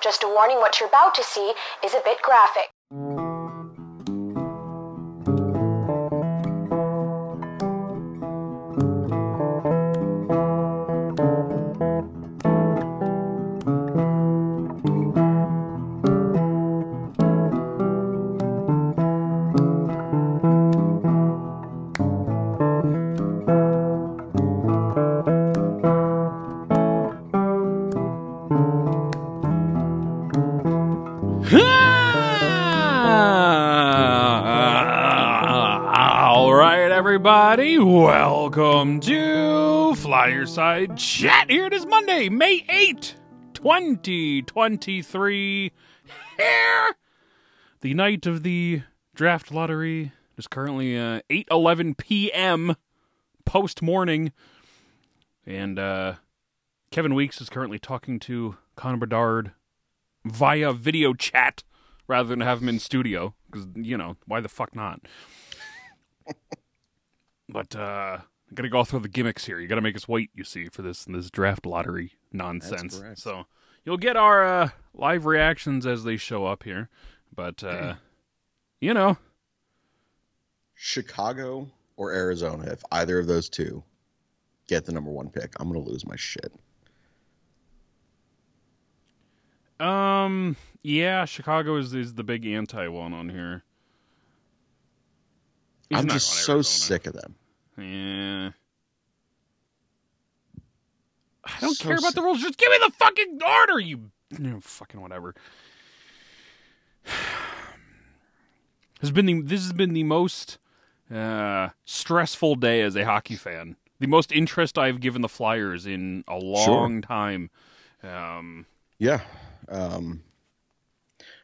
Just a warning what you're about to see is a bit graphic. 2023. Here, the night of the draft lottery. is currently uh, 8 11 p.m. post morning. And uh, Kevin Weekes is currently talking to Connor Bedard via video chat rather than have him in studio because you know why the fuck not but uh I gotta go through the gimmicks here you gotta make us wait you see for this this draft lottery nonsense correct. so you'll get our uh live reactions as they show up here but uh you know Chicago or Arizona, if either of those two get the number one pick, I'm gonna lose my shit. um yeah chicago is is the big anti one on here He's I'm just so Arizona. sick of them. Yeah. I don't So care about the rules. Just give me the fucking order, you no, fucking whatever. Has been the this has been the most uh, stressful day as a hockey fan. The most interest I've given the Flyers in a long time. Um, Yeah. Um,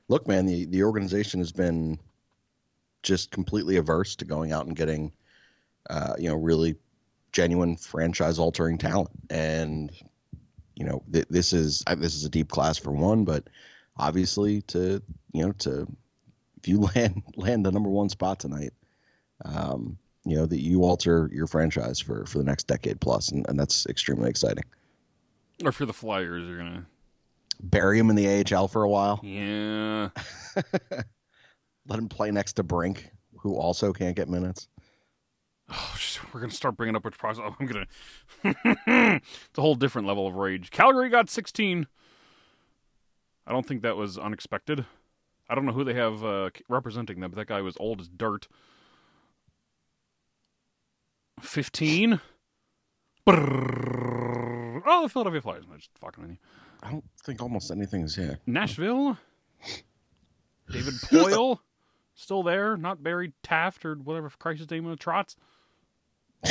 look, man, the the organization has been just completely averse to going out and getting, uh, you know, really genuine franchise altering talent. And you know, th- this is this is a deep class for one, but obviously to you know to if you land land the number one spot tonight, um, you know that you alter your franchise for for the next decade plus, and, and that's extremely exciting. or for the Flyers, you're gonna Bury him in the AHL for a while. yeah. let him play next to Brink, who also can't get minutes. Oh, just- we're gonna start bringing up which process. Oh, I'm gonna. it's a whole different level of rage. Calgary got 16. I don't think that was unexpected. I don't know who they have uh, representing them, but that guy was old as dirt. 15. Brrrr. Oh, the Philadelphia Flyers. I'm just fucking with you. I don't think almost anything is here. Nashville. David Poile. Still there, not buried Taft or whatever Christ's name was, Trotz.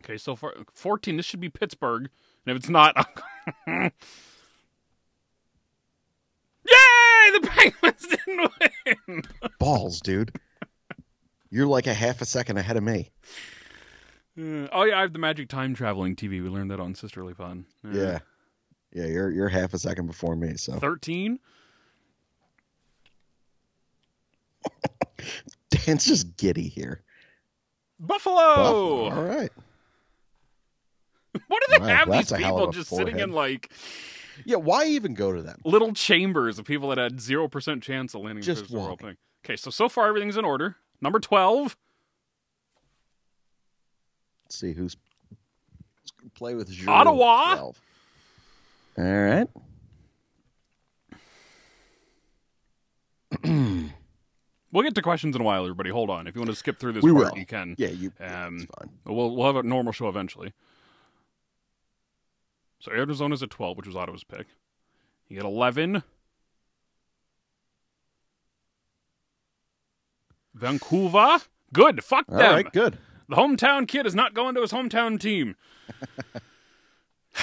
okay, so far 14. This should be Pittsburgh. And if it's not, Yay! The Penguins didn't win. Balls, dude. You're like a half a second ahead of me. Uh, oh yeah, I have the magic time traveling TV. We learned that on Sisterly Fun. Yeah. Yeah, you're you're half a second before me, so 13. Dan's just giddy here. Buffalo. Buffalo. All right. What do they Wow, have that's these people just sitting in like Yeah, why even go to them? little chambers of people that had zero percent chance of landing Just overall why? thing. Okay, so so far everything's in order. Number twelve, Let's see who's, play with Giroux Ottawa. at 12. All right. We'll get to questions in a while, everybody. Hold on. If you want to skip through this We part, will. you can. Yeah, you. yeah, Um, fine. We'll we'll have a normal show eventually. So Arizona's at twelve, which was Ottawa's pick. You get eleven. Vancouver. Good. Fuck All them. right, good. The hometown kid is not going to his hometown team.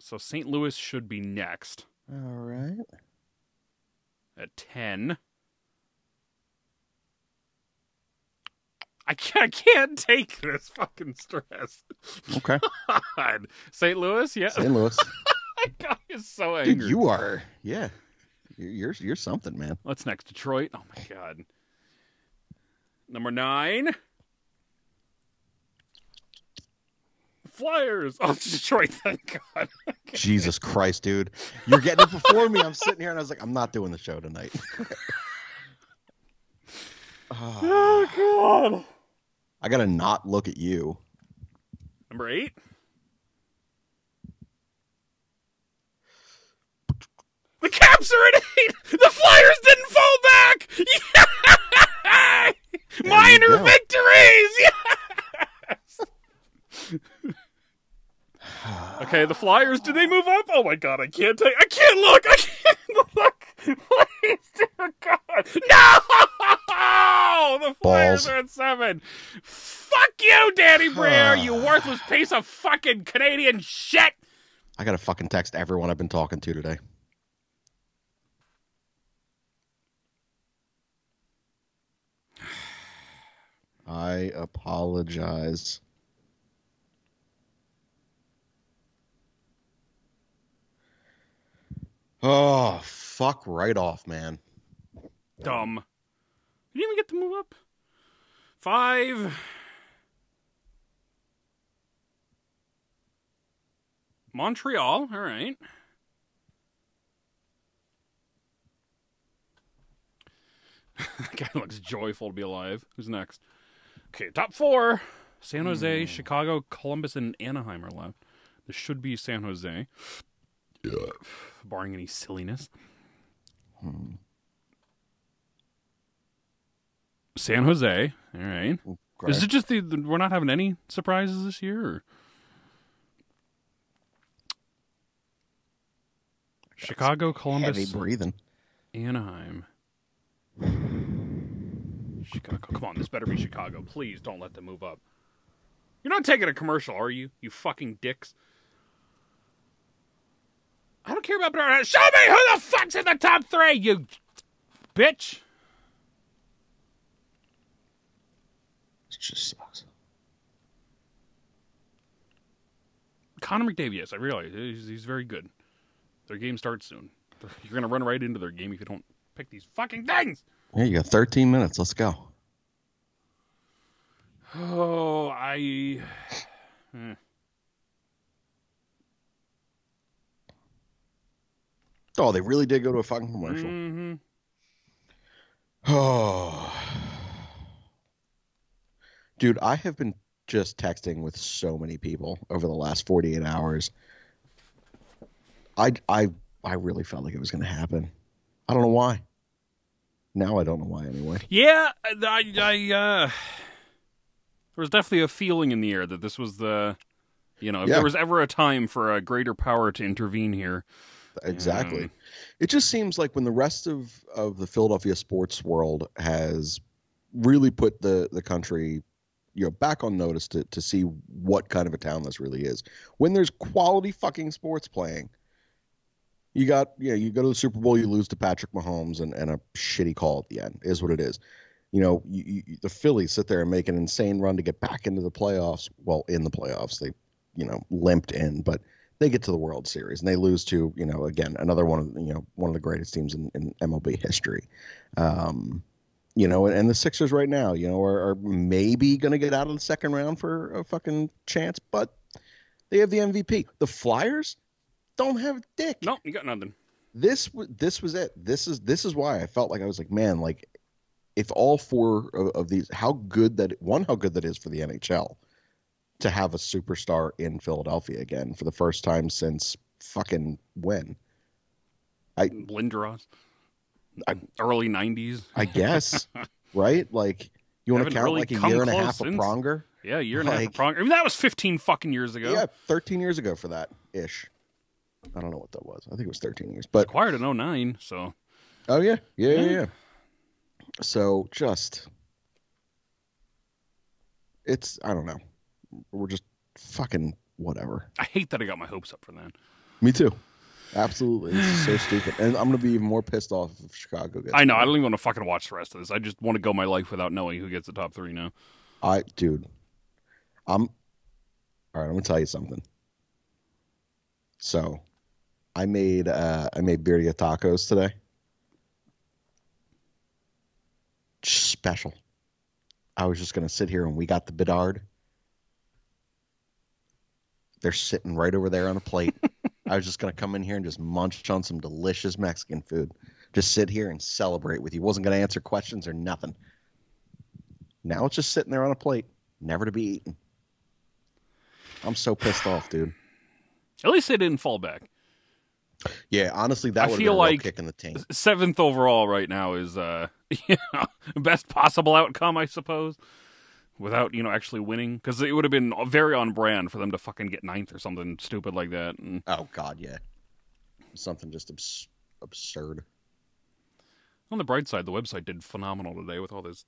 so St. Louis should be next All right. At 10. I can't, I can't take this fucking stress. Okay. God. St. Louis, yeah. St. Louis. My God is so angry. Dude, you are. Yeah. You're you're, you're something, man. What's next? Detroit. Oh my God. Number nine. Flyers. Oh, Detroit. Thank God. Jesus Christ, dude. You're getting it before me. I'm sitting here and I was like, I'm not doing the show tonight. Ah, Oh God. I gotta not look at you. Number eight. The Caps are at eight. The Flyers didn't fall back. Yeah! Minor victories. Yes. okay, the Flyers. Did they move up? Oh my God! I can't take. I can't look. I can't look. Please, dear God. No! The Flyers Balls. are at seven. Fuck you, Danny Briere. you worthless piece of fucking Canadian shit. I gotta fucking text everyone I've been talking to today. I apologize. Oh, fuck right off, man. Dumb. You didn't even get to move up. Five. Montreal. All right. that guy looks joyful to be alive. Who's next? Okay, top four. San Jose, hmm. Chicago, Columbus, and Anaheim are left. This should be San Jose. Barring any silliness. San Jose. All right. Okay. Is it just the, the- we're not having any surprises this year? Or? Chicago, Heavy Columbus, breathing. Anaheim. Chicago. Come on, this better be Chicago. Please don't let them move up. You're not taking a commercial, are you? You fucking dicks. I don't care about Bernard. Show me who the fuck's in the top three, you bitch. It just sucks. Connor McDavid, yes, I realize he's, he's very good. Their game starts soon. You're gonna run right into their game if you don't pick these fucking things. Yeah, you got 13 minutes. Let's go. Oh, I. Eh. Oh, they really did go to a fucking commercial. hmm Oh. Dude, I have been just texting with so many people over the last 48 hours. I I I really felt like it was going to happen. I don't know why. Now I don't know why anyway. Yeah, I, I, uh, there was definitely a feeling in the air that this was the, you know, if Yeah. there was ever a time for a greater power to intervene here. Exactly. Mm. It just seems like when the rest of, of the Philadelphia sports world has really put the, the country, you know, back on notice to, to see what kind of a town this really is. When there's quality fucking sports playing, you got, you know, you go to the Super Bowl, you lose to Patrick Mahomes and, and a shitty call at the end is what it is. You know, you, you, the Phillies sit there and make an insane run to get back into the playoffs. Well, in the playoffs, they, you know, limped in, but they get to the World Series and they lose to, you know, again, another one of, you know, one of the greatest teams in, in MLB history. Um, you know, and, and the Sixers right now, you know, are, are maybe going to get out of the second round for a fucking chance, but they have the MVP. The Flyers don't have dick. No, you got nothing. This was this was it. This is this is why I felt like I was like, man, like if all four of, of these, how good that one, how good that is for the NHL to have a superstar in Philadelphia again for the first time since fucking when? I Lindros. I- Early 90s. I guess, right? Like you want to count really like a year and a half of. Pronger? Yeah, a year and a half Like- of Prong. I mean, that was 15 fucking years ago. Yeah, 13 years ago for that ish. I don't know what that was. I think it was 13 years. But Acquired in 09, so. oh yeah, yeah, yeah, Yeah. yeah. So just it's I don't know. We're just fucking whatever. I hate that I got my hopes up for that. Me too. Absolutely. So stupid. And I'm gonna be even more pissed off if Chicago gets I know. I don't even want to fucking watch the rest of this. I just want to go my life without knowing who gets the top three now. I dude. I'm all right, I'm gonna tell you something. So I made uh I made birria tacos today. Special. I was just gonna sit here and we got the Bedard. They're sitting right over there on a plate. I was just gonna come in here and just munch on some delicious Mexican food. Just sit here and celebrate with you. Wasn't gonna answer questions or nothing. Now it's just sitting there on a plate, never to be eaten. I'm so pissed off, dude. At least they didn't fall back. Yeah, honestly, that would have feel a like- kick in the taint. Seventh overall right now is uh, you know, best possible outcome, I suppose. Without you know actually winning, because it would have been very on brand for them to fucking get ninth or something stupid like that. And Oh God, yeah, something just abs- absurd. on the bright side, the website did phenomenal today with all this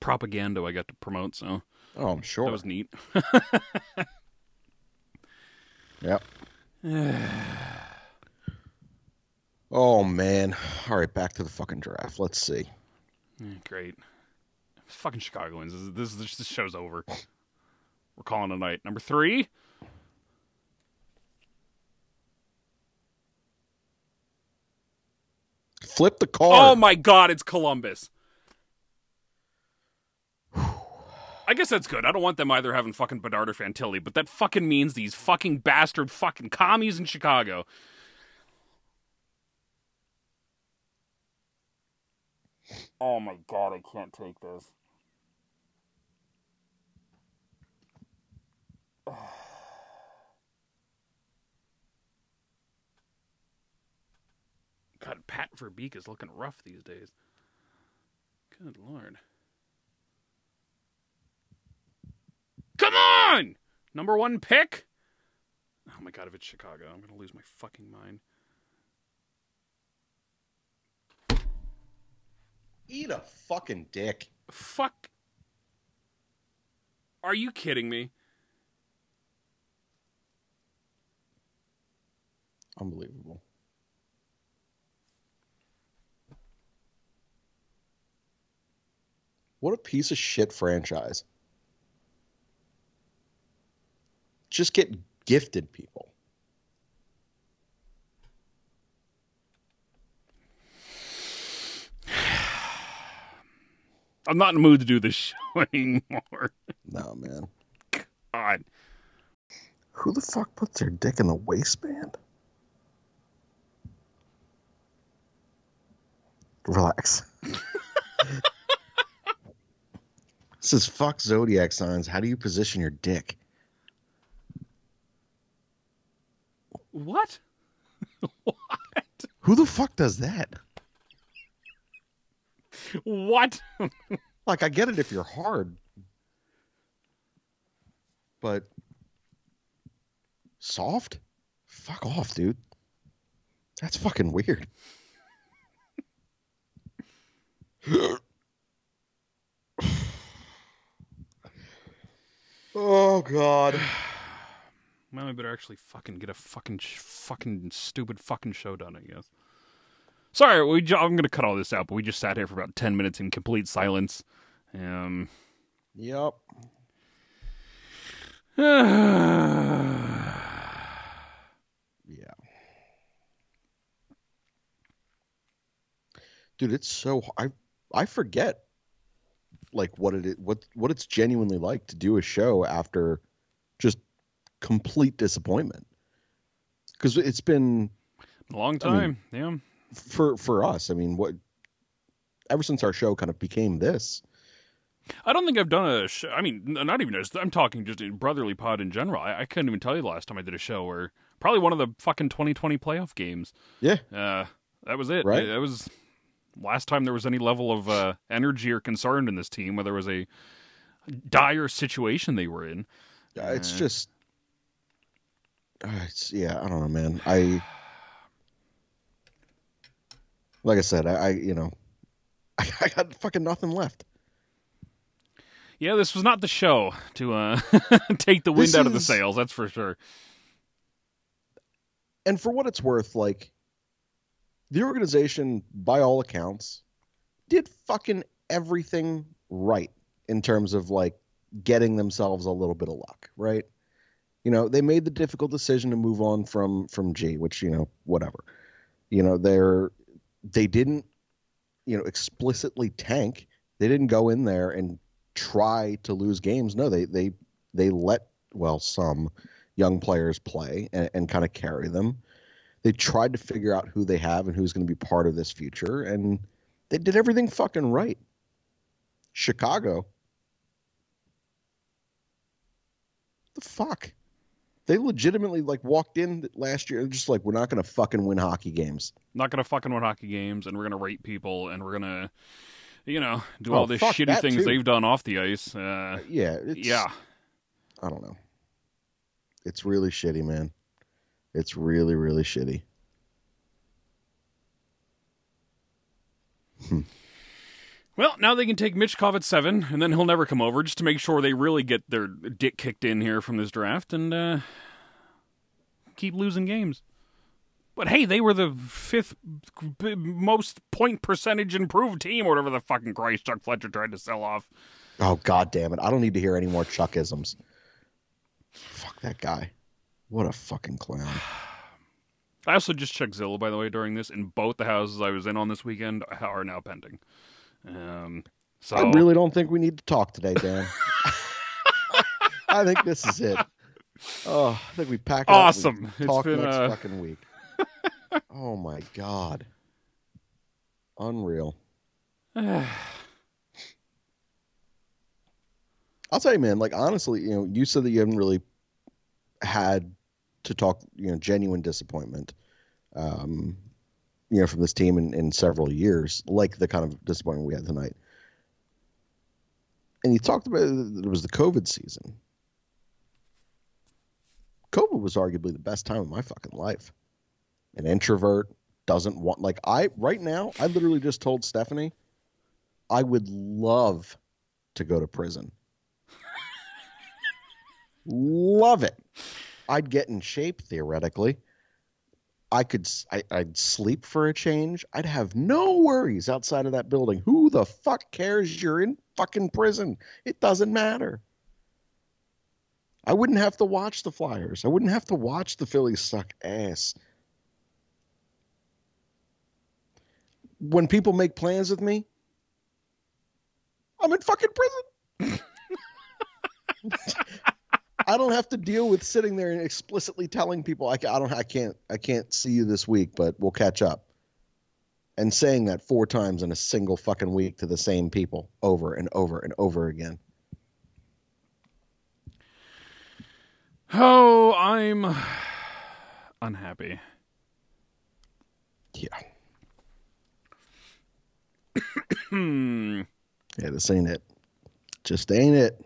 propaganda I got to promote. So Oh, I'm sure. that was neat. Yep. oh man. All right, back to the fucking draft. Let's see. Eh, great. Fucking Chicagoans. This, this, this, this show's over. We're calling it a night. Number three. Flip the card. Oh my god, it's Columbus. I guess that's good. I don't want them either having fucking Bedard or Fantilli, but that fucking means these fucking bastard fucking commies in Chicago. Oh my god, I can't take this. God, Pat Verbeek is looking rough these days. Good lord. Come on! Number one pick? Oh my god, if it's Chicago, I'm gonna lose my fucking mind. Eat a fucking dick. Fuck. Are you kidding me? Unbelievable. What a piece of shit franchise. Just get gifted people. I'm not in the mood to do this show anymore. No, man. God. Who the fuck puts their dick in the waistband? Relax. this is fuck zodiac signs. How do you position your dick? What? what? Who the fuck does that? What? Like, I get it if you're hard, but soft? Fuck off, dude. That's fucking weird. oh God. Well, we better actually fucking get a fucking fucking stupid fucking show done. I guess. Sorry, we. I'm gonna cut all this out, but we just sat here for about ten minutes in complete silence. Um. Yep. Yeah. Dude, it's so I I forget like what it what what it's genuinely like to do a show after just complete disappointment. Cuz it's been a long I mean- time. yeah. For for us, I mean, what ever since our show kind of became this. I don't think I've done a show. I mean, not even just. I'm talking just in brotherly pod in general. I, I couldn't even tell you the last time I did a show where probably one of the fucking 2020 playoff games. Yeah. Uh, that was it. Right. That was last time there was any level of uh, energy or concern in this team, where there was a dire situation they were in. Yeah, it's Uh. just uh, it's yeah, I don't know, man. I like I said, I, I you know, I, I got fucking nothing left. Yeah, this was not the show to uh, take the wind This out of the sails. That's for sure. And for what it's worth, like the organization, by all accounts, did fucking everything right in terms of like getting themselves a little bit of luck, right? You know, they made the difficult decision to move on from from G, which you know, whatever. You know, they're they didn't, you know, explicitly tank. They didn't go in there and try to lose games. No, they they they let well some young players play and, and kind of carry them. They tried to figure out who they have and who's going to be part of this future, and they did everything fucking right. Chicago. The fuck? They legitimately like walked in last year and just like we're not going to fucking win hockey games. Not gonna fucking win hockey games, and we're gonna rape people, and we're gonna, you know, do Oh, all the shitty things too. they've done off the ice. Uh, Yeah, it's, yeah, I don't know. It's really shitty, man. It's really, really shitty. Well, now they can take Michkov at seven, and then he'll never come over just to make sure they really get their dick kicked in here from this draft and uh, keep losing games. But hey, they were the fifth most point percentage improved team, or whatever the fucking Christ Chuck Fletcher tried to sell off. Oh god damn it! I don't need to hear any more Chuckisms. Fuck that guy. What a fucking clown. I also just checked Zillow, by the way, during this, and both the houses I was in on this weekend are now pending. Um, so I really don't think we need to talk today, Dan. I think this is it. Oh, I think we pack it up Awesome. we It's Talk been, next uh, fucking week. oh my god. Unreal. I'll tell you, man. Like honestly, you know, you said that you haven't really had to talk, you know, genuine disappointment, um, you know, from this team in, in several years, like the kind of disappointment we had tonight. And you talked about it was the COVID season. COVID was arguably the best time of my fucking life. An introvert doesn't want like I right now. I literally just told Stephanie, I would love to go to prison. love it. I'd get in shape theoretically. I could I, would sleep for a change. I'd have no worries outside of that building. Who the fuck cares you're in fucking prison? It doesn't matter. I wouldn't have to watch the Flyers. I wouldn't have to watch the Phillies suck ass. When people make plans with me, I'm in fucking prison. I don't have to deal with sitting there and explicitly telling people I, I don't I can't I can't see you this week, but we'll catch up. And saying that four times in a single fucking week to the same people over and over and over again. Oh, I'm unhappy. Yeah. Yeah, this ain't it. Just ain't it.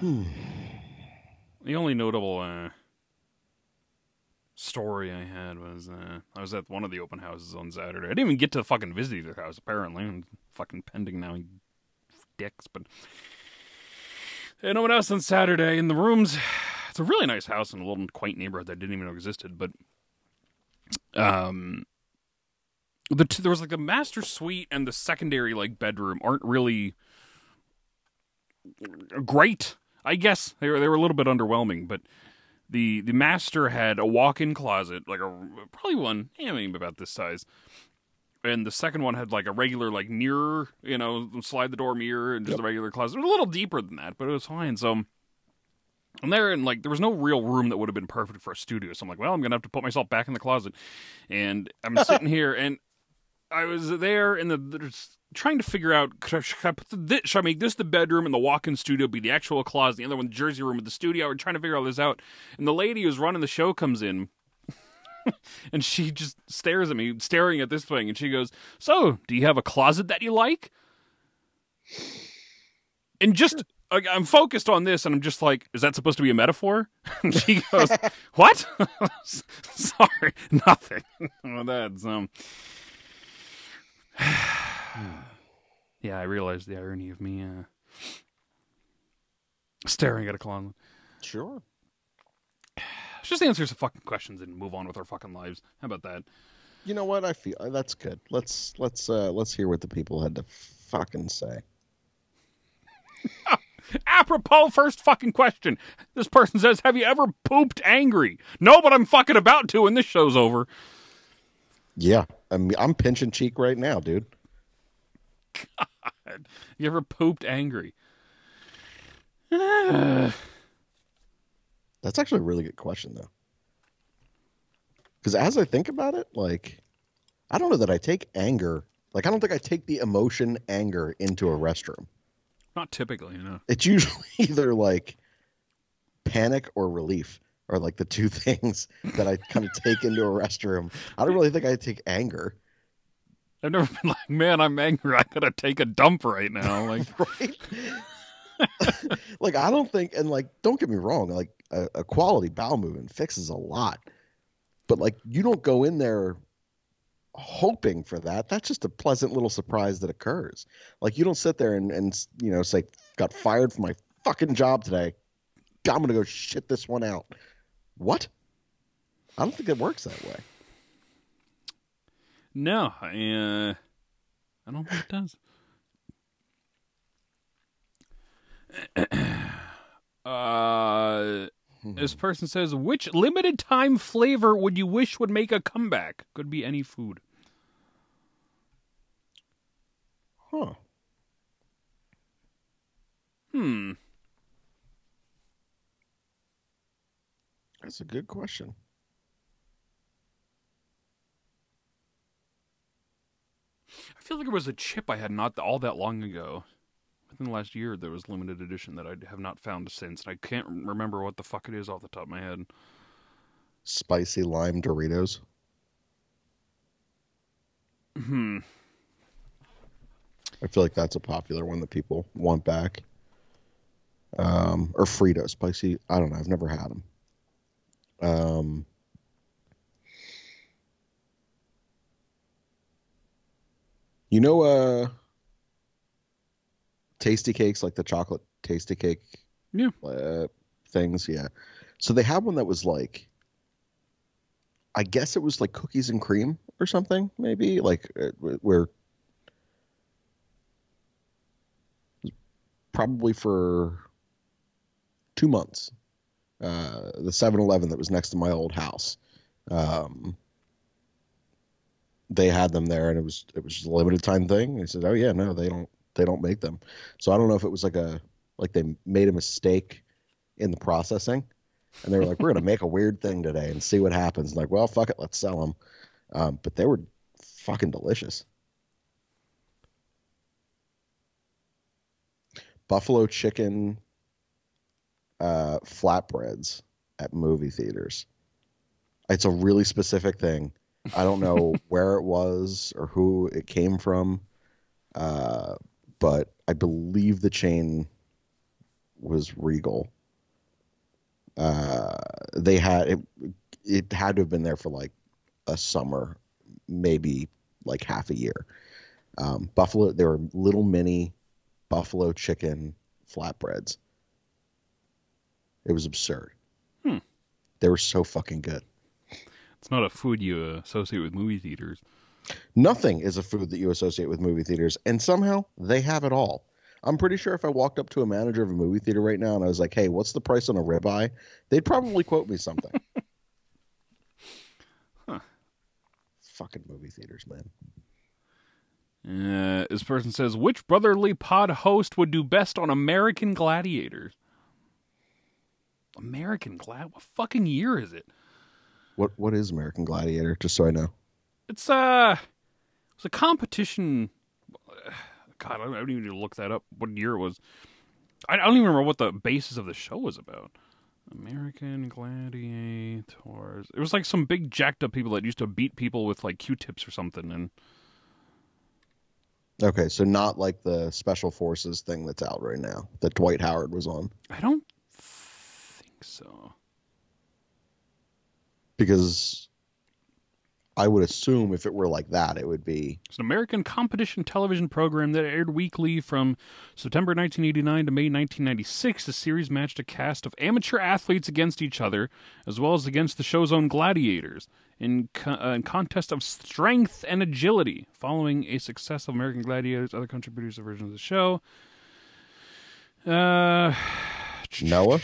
The only notable uh, story I had was uh, I was at one of the open houses on Saturday. I didn't even get to fucking visit either house. Apparently, I'm fucking pending now, dicks. But no one else on Saturday in the rooms. It's a really nice house in a little quaint neighborhood that I didn't even know existed. But um, the t- there was like the master suite and the secondary like bedroom aren't really great. I guess they were they were a little bit underwhelming, but the the master had a walk-in closet, like a probably one, yeah, mean, about this size, and the second one had like a regular like mirror, you know, slide the door mirror, and just a regular closet. It was a little deeper than that, but it was fine. So. And there, and like, there was no real room that would have been perfect for a studio. So I'm like, well, I'm gonna have to put myself back in the closet, and I'm sitting here, and I was there and the, the trying to figure out could I, should I put the, this, should I make this the bedroom and the walk-in studio be the actual closet, the other one the jersey room with the studio. We're trying to figure all this out, and the lady who's running the show comes in, and she just stares at me, staring at this thing, and she goes, "So, do you have a closet that you like?" And just like, I'm focused on this, and I'm just like, "Is that supposed to be a metaphor?" And she goes, "What?" Sorry, nothing. well, that's um. yeah, I realized the irony of me uh, staring at a closet. Sure. Let's just answer some fucking questions and move on with our fucking lives. How about that? You know what? I feel uh, that's good. Let's let's uh let's hear what the people had to fucking say. Apropos, first fucking question. This person says, "Have you ever pooped angry?" No, but I'm fucking about to, and this show's over. Yeah, I'm I'm pinching cheek right now, dude. You ever pooped angry? That's actually a really good question, though. Because as I think about it, like, I don't know that I take anger. Like, I don't think I take the emotion anger into a restroom. Not typically, you know. It's usually either like panic or relief are like the two things that I kind of take into a restroom. I don't really think I take anger. I've never been like, man, I'm angry. I gotta take a dump right now. Like, right? like I don't think, and like, don't get me wrong, like a, a quality bowel movement fixes a lot, but like you don't go in there hoping for that. That's just a pleasant little surprise that occurs. Like you don't sit there and and you know say, got fired from my fucking job today. I'm gonna go shit this one out. What? I don't think it works that way. No, I, uh, I don't think it does. uh, this person says, which limited time flavor would you wish would make a comeback? Could be any food. Huh. Hmm. That's a good question. I feel like there was a chip I had not all that long ago. Within the last year, there was limited edition that I have not found since, and I can't remember what the fuck it is off the top of my head. Spicy lime Doritos. Hmm. I feel like that's a popular one that people want back. Um, or Fritos, spicy. I don't know. I've never had them. Um, you know, uh, Tastykakes like the chocolate Tastykake. Yeah. Uh, things, yeah. So they had one that was like, I guess it was like cookies and cream or something, maybe like uh, where probably for two months. Uh, the 7-Eleven that was next to my old house, um, they had them there, and it was it was just a limited time thing. He said, "Oh yeah, no, they don't they don't make them." So I don't know if it was like a like they made a mistake in the processing, and they were like, "We're gonna make a weird thing today and see what happens." like, well, fuck it, let's sell them. Um, but they were fucking delicious. buffalo chicken uh, flatbreads at movie theaters. It's a really specific thing. I don't know where it was or who it came from, uh, but I believe the chain was Regal. Uh, they had it. It had to have been there for like a summer, maybe like half a year. Um, Buffalo. There were little mini buffalo chicken flatbreads. It was absurd. Hmm. They were so fucking good. It's not a food you associate with movie theaters. Nothing is a food that you associate with movie theaters, and somehow they have it all. I'm pretty sure if I walked up to a manager of a movie theater right now and I was like, "Hey, what's the price on a ribeye?" They'd probably quote me something. Huh. Fucking movie theaters, man. Uh, this person says, which brotherly pod host would do best on American Gladiators? American Glad? What fucking year is it? What what is American Gladiator? Just so I know. It's uh, it's a competition. God, I don't even need to look that up. What year it was? I don't even remember what the basis of the show was about. American Gladiators. It was like some big jacked up people that used to beat people with like Q-tips or something, and Okay, so not like the special forces thing that's out right now that Dwight Howard was on. I don't think so. Because I would assume if it were like that, it would be It's an American competition television program that aired weekly from September 1989 to May 1996. The series matched a cast of amateur athletes against each other, as well as against the show's own gladiators, in, co- uh, in contest of strength and agility. Following a success of American Gladiators, other country produced a version of the show. Uh, Noah.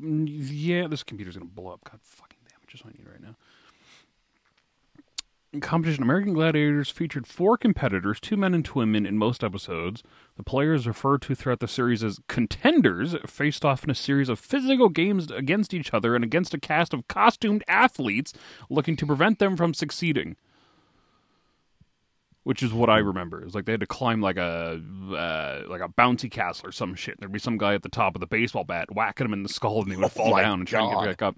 Yeah, this computer's gonna blow up. God fucking damn it! Just what I need right now. competition American Gladiators featured four competitors, two men and two women, in most episodes. The players referred to throughout the series as contenders faced off in a series of physical games against each other and against a cast of costumed athletes looking to prevent them from succeeding. Which is what I remember. It's like they had to climb like a uh, like a bouncy castle or some shit. There'd be some guy at the top of the baseball bat whacking him in the skull, and he would Oh fall down and try and get back up.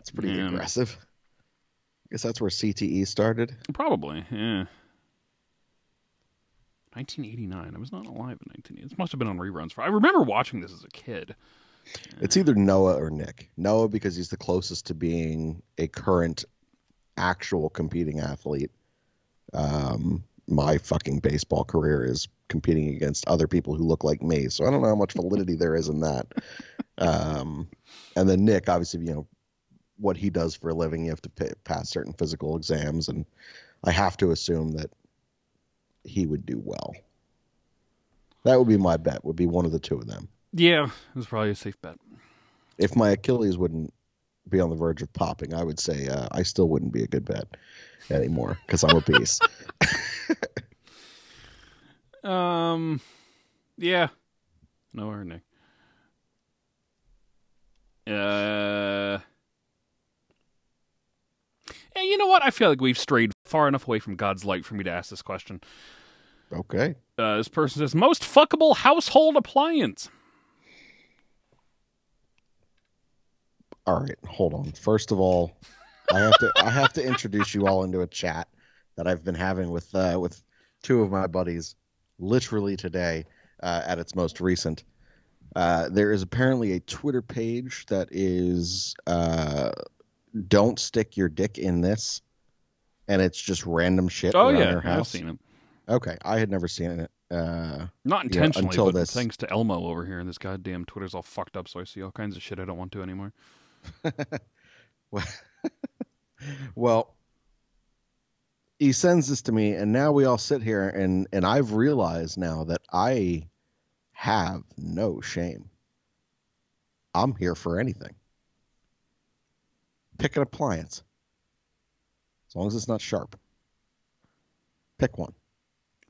It's pretty Yeah. aggressive. I guess that's where CTE started. Probably, yeah. 1989. I was not alive in 1980. This must have been on reruns. For I remember watching this as a kid. It's either Noah or Nick. Noah because he's the closest to being a current actual competing athlete. Um, my fucking baseball career is competing against other people who look like me, so I don't know how much validity there is in that. Um, and then Nick, obviously, you know what he does for a living. You have to pay, pass certain physical exams, and I have to assume that he would do well. That would be my bet. Would be one of the two of them. Yeah, it was probably a safe bet. if my Achilles wouldn't be on the verge of popping, I would say uh, I still wouldn't be a good bet anymore because I'm obese. Um, yeah. No, Nick. Uh. Yeah, you know what? I feel like we've strayed far enough away from God's light for me to ask this question. okay. Uh, this person says, most fuckable household appliance. All right, hold on. First of all, I have to I have to introduce you all into a chat that I've been having with uh, with two of my buddies, literally today, uh, at its most recent. Uh, there is apparently a Twitter page that is uh, "Don't stick your dick in this," and it's just random shit Oh, around yeah. their I've seen it. Okay, I had never seen it. Uh, Not intentionally, until but this. thanks to Elmo over here. And this goddamn Twitter's all fucked up, so I see all kinds of shit I don't want to anymore. well, he sends this to me, and now we all sit here, and and I've realized now that I have no shame. I'm here for anything. Pick an appliance, as long as it's not sharp. Pick one.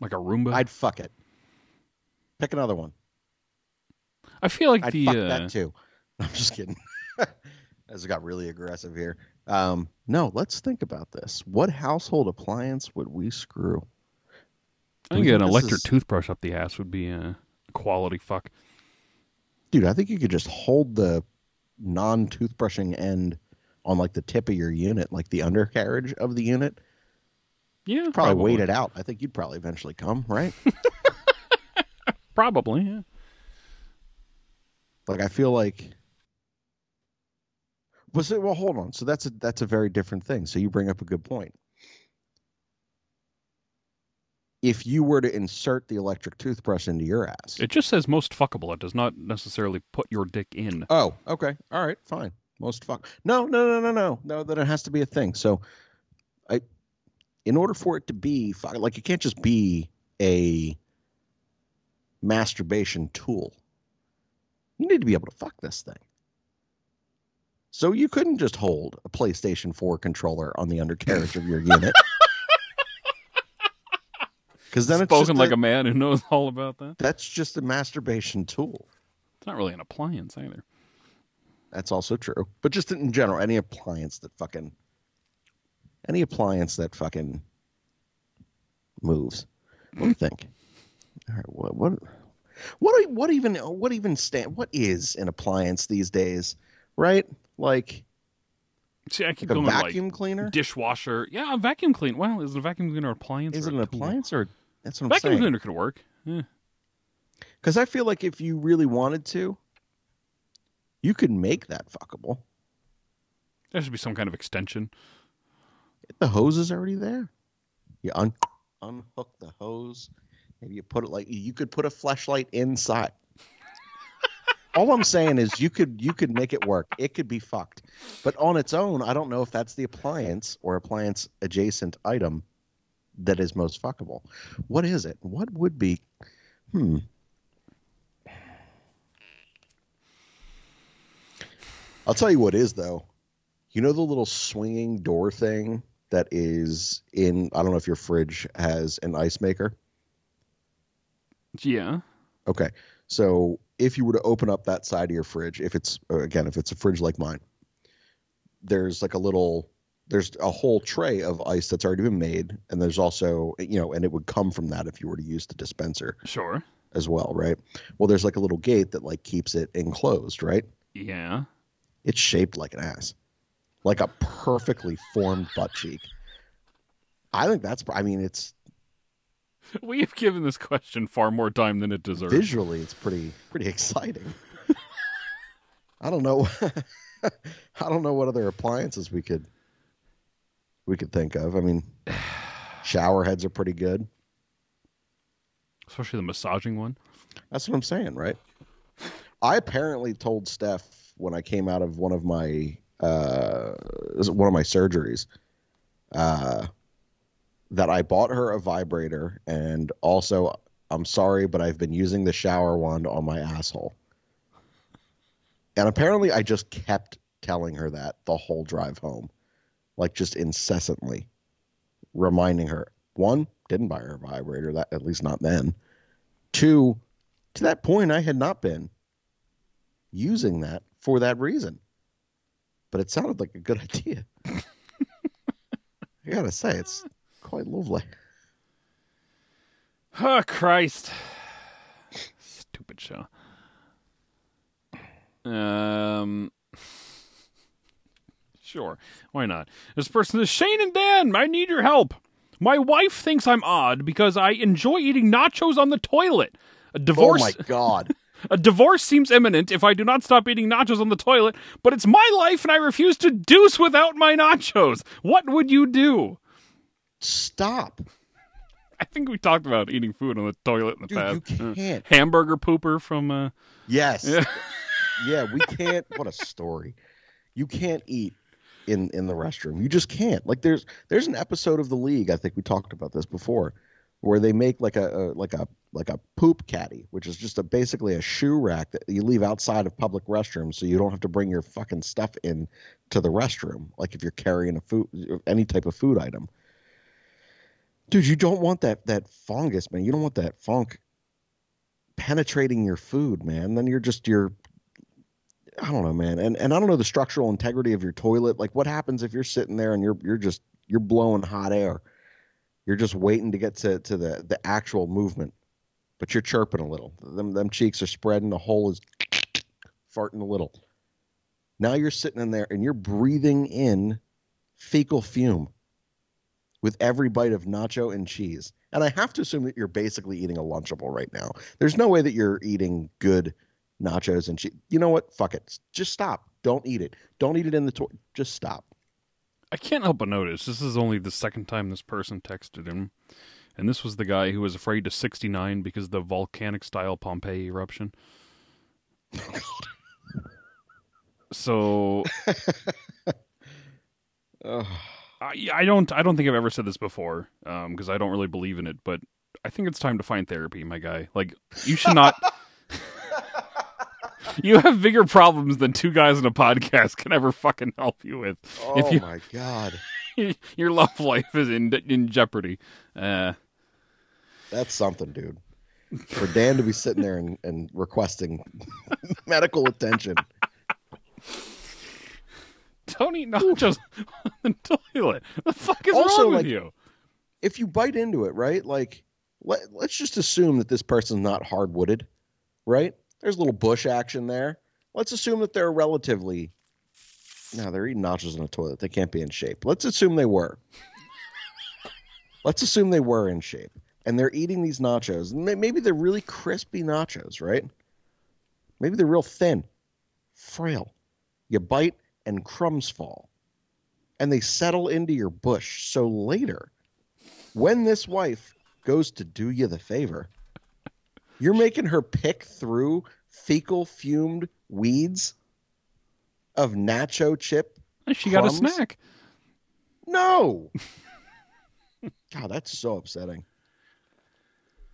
Like a Roomba. I'd fuck it. Pick another one. I feel like I'd the fuck uh, that too. I'm just kidding. As it got really aggressive here. Um, no, let's think about this. What household appliance would we screw? I Do think an electric is- toothbrush up the ass would be a quality fuck. Dude, I think you could just hold the non toothbrushing end on like the tip of your unit, like the undercarriage of the unit. Yeah, Probably, wait it out. I think you'd probably eventually come, right? Probably, yeah. like I feel like was it well hold on. So that's a that's a very different thing. So you bring up a good point. If you were to insert the electric toothbrush into your ass. It just says most fuckable. It does not necessarily put your dick in. oh, okay. All right, fine. Most fuck. No, no, no, no, no. No, That it has to be a thing. So I in order for it to be fuck like it can't just be a masturbation tool. You need to be able to fuck this thing. So you couldn't just hold a PlayStation 4 controller on the undercarriage of your unit. Because then it's Spoken like a, a man who knows all about that. that's just a masturbation tool. It's not really an appliance either. That's also true. But just in general, any appliance that fucking any appliance that fucking moves. What do you think? All right, what what what what even what even stand what is an appliance these days? Right? Like, See, I keep like a going with, vacuum like cleaner? dishwasher. Yeah, a vacuum cleaner. Well, is it a vacuum cleaner an appliance? Is it a an tool? appliance or that's what I'm Vacuum saying? cleaner could work. Yeah. Because I feel like if you really wanted to, you could make that fuckable. There should be some kind of extension. The hose is already there. You un- unhook the hose. Maybe you put it like you could put a flashlight inside. All I'm saying is you could you could make it work. It could be fucked. But on its own, I don't know if that's the appliance or appliance adjacent item that is most fuckable. What is it? What would be hmm. I'll tell you what is though. You know the little swinging door thing that is in. I don't know if your fridge has an ice maker. Yeah. Okay. So if you were to open up that side of your fridge, if it's uh, again, if it's a fridge like mine, there's like a little there's a whole tray of ice that's already been made and there's also you know and it would come from that if you were to use the dispenser Sure. as well right well there's like a little gate that like keeps it enclosed right Yeah. it's shaped like an ass like a perfectly formed butt cheek i think that's i mean it's We have given this question far more time than it deserves. visually it's pretty pretty exciting. I don't know. I don't know what other appliances we could we could think of. I mean shower heads are pretty good. Especially the massaging one. that's what i'm saying right? I apparently told steph when i came out of one of my uh one of my surgeries uh that i bought her a vibrator and also i'm sorry but i've been using the shower wand on my asshole. And apparently i just kept telling her that the whole drive home like just incessantly reminding her one didn't buy her a vibrator that at least not then. Two to that point i had not been using that for that reason. But it sounded like a good idea. I gotta say it's quite lovely Oh, Christ. Stupid show. Um. Sure. Why not? This person is Shane and Dan. I need your help. My wife thinks I'm odd because I enjoy eating nachos on the toilet. A divorce. oh my god A divorce seems imminent if I do not stop eating nachos on the toilet, but it's my life and I refuse to deuce without my nachos. What would you do? Stop. I think we talked about eating food on the toilet in the dude past. you Uh, can't. Hamburger pooper from uh yes. Yeah. yeah we can't. What a story. You can't eat in in the restroom. You just can't. Like there's there's an episode of the league i think we talked about this before where they make like a, a like a like a poop caddy which is just a basically a shoe rack that you leave outside of public restrooms so you don't have to bring your fucking stuff in to the restroom like if you're carrying a food any type of food item dude you don't want that that fungus man you don't want that funk penetrating your food man then you're just you're I don't know, man. And and I don't know the structural integrity of your toilet. Like what happens if you're sitting there and you're you're just you're blowing hot air. You're just waiting to get to, to the, the actual movement. But you're chirping a little. Them them cheeks are spreading, the hole is farting a little. Now you're sitting in there and you're breathing in fecal fume with every bite of nacho and cheese. And I have to assume that you're basically eating a Lunchable right now. There's no way that you're eating good nachos and cheese. You know what? Fuck it. Just stop. Don't eat it. Don't eat it in the toilet. Just stop. I can't help but notice this is only the second time this person texted him. And this was the guy who was afraid to 69 because of the volcanic style Pompeii eruption. so Ugh. I, I don't I don't think I've ever said this before because I don't really believe in it, but I think it's time to find therapy, my guy. Like you should not. you have bigger problems than two guys in a podcast can ever fucking help you with. Oh if you my god. your love life is in in jeopardy. Uh, That's something, dude. For Dan to be sitting there and, and requesting medical attention. Don't eat nachos on the toilet. The fuck is Also, wrong with like, you? If you bite into it, right? Like let, let's just assume that this person's not hard-wooded, right? There's a little bush action there. Let's assume that they're relatively No, they're eating nachos on a toilet. They can't be in shape. Let's assume they were. Let's assume they were in shape. And they're eating these nachos. Maybe they're really crispy nachos, right? Maybe they're real thin, frail. You bite and crumbs fall. And they settle into your bush. So later, when this wife goes to do you the favor, you're making her pick through fecal fumed weeds of nacho chip She got a snack. No. God, that's so upsetting.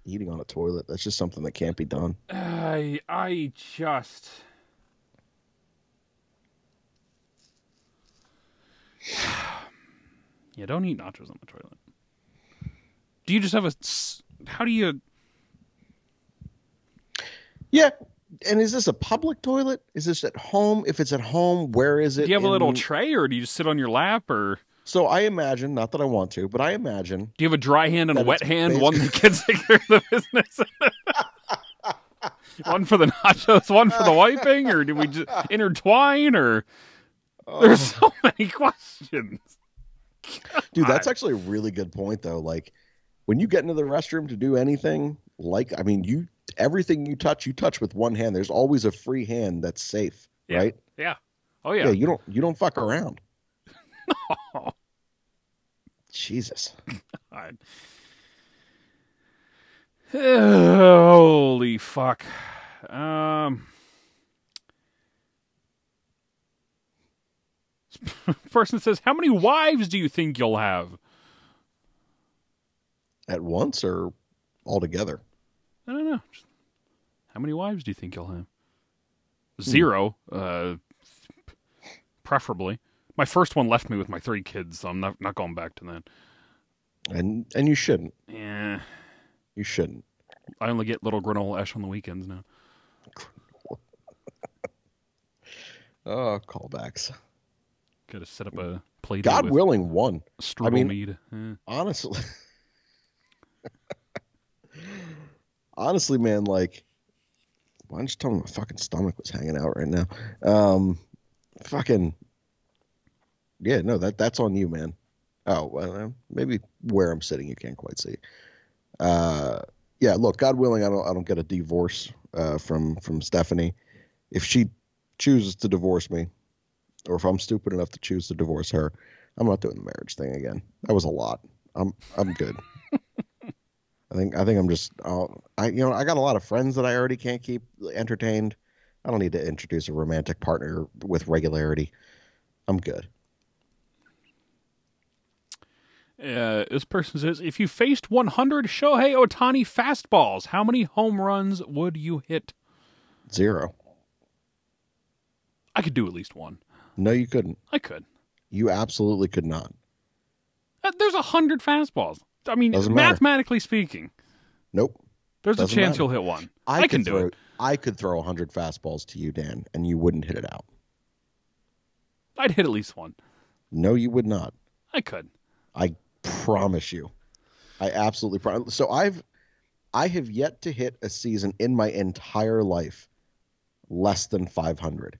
Eating on a toilet, that's just something that can't be done. I I just Yeah, don't eat nachos on the toilet. Do you just have a? How do you? Yeah. And is this a public toilet? Is this at home? If it's at home, where is it? Do you have a little tray, or do you just sit on your lap, or so I imagine, not that I want to, but I imagine do you have a dry hand and a wet hand? One that can take care of the business. one for the nachos, one for the wiping, or do we just intertwine? Or there's so many questions. Dude, that's actually a really good point though. Like when you get into the restroom to do anything, like I mean, you everything you touch, you touch with one hand. There's always a free hand that's safe, Yeah. right? Yeah. Oh Yeah. yeah. you don't you don't fuck around. Jesus. God. Holy fuck. Um. Person says, "How many wives do you think you'll have?" At once or all together? I don't know. Just- How many wives do you think you'll have? Zero, uh, preferably. My first one left me with my three kids, so I'm not not going back to that. And and you shouldn't. Yeah, You shouldn't. I only get little granola ash on the weekends now. Oh, callbacks. Got to set up a plate. God willing, one. strudel I mean- mead. Eh. honestly honestly man like why don't you tell me my fucking stomach was hanging out right now um fucking yeah no that that's on you man oh well uh, maybe where i'm sitting you can't quite see uh yeah look god willing i don't i don't get a divorce uh from from stephanie if she chooses to divorce me or if i'm stupid enough to choose to divorce her i'm not doing the marriage thing again that was a lot i'm i'm good I think I think I'm just uh, I you know I got a lot of friends that I already can't keep entertained. I don't need to introduce a romantic partner with regularity. I'm good. Uh, this person says, if you faced 100 Shohei Ohtani fastballs, how many home runs would you hit? Zero. I could do at least one. No, you couldn't. I could. You absolutely could not. Uh, There's a hundred fastballs. I mean, Doesn't matter. mathematically speaking, Nope. there's a Doesn't chance matter. you'll hit one. I, I could can do throw, it. I could throw 100 fastballs to you, Dan, and you wouldn't hit it out. I'd hit at least one. No, you would not. I could. I promise you. I absolutely promise. So I've I have yet to hit a season in my entire life less than 500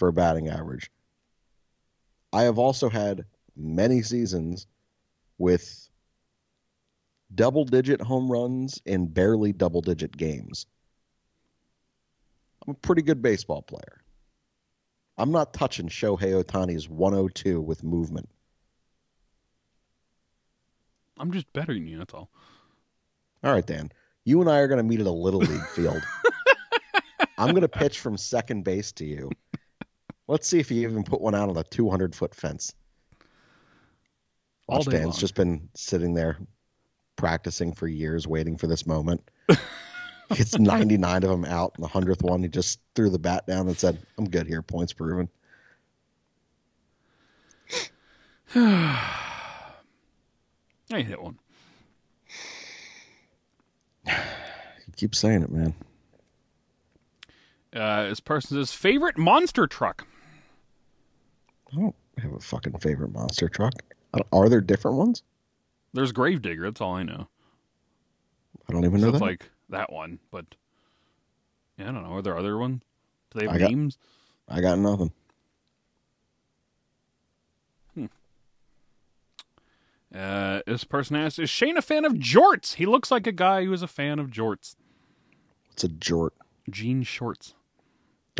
for a batting average. I have also had many seasons with double digit home runs in barely double digit games. I'm a pretty good baseball player. I'm not touching Shohei Ohtani's 102 with movement. I'm just better than you. That's all. All right, Dan. You and I are going to meet at a little league field. I'm going to pitch from second base to you. Let's see if he even put one out on the 200 foot fence. All Watch day Dan's long. just been sitting there practicing for years, waiting for this moment. Gets 99 of them out, and the hundredth one, he just threw the bat down and said, "I'm good here. Points proven." I hit one. You keep saying it, man. Uh, this person says favorite monster truck. I don't have a fucking favorite monster truck. Are there different ones? There's Grave Digger. That's all I know. I don't even So know it's that. like that one, but yeah, I don't know. Are there other ones? Do they have I got- names? I got nothing. Uh, this person asks, "Is Shane a fan of jorts? He looks like a guy who is a fan of jorts, What's a jort. jean shorts."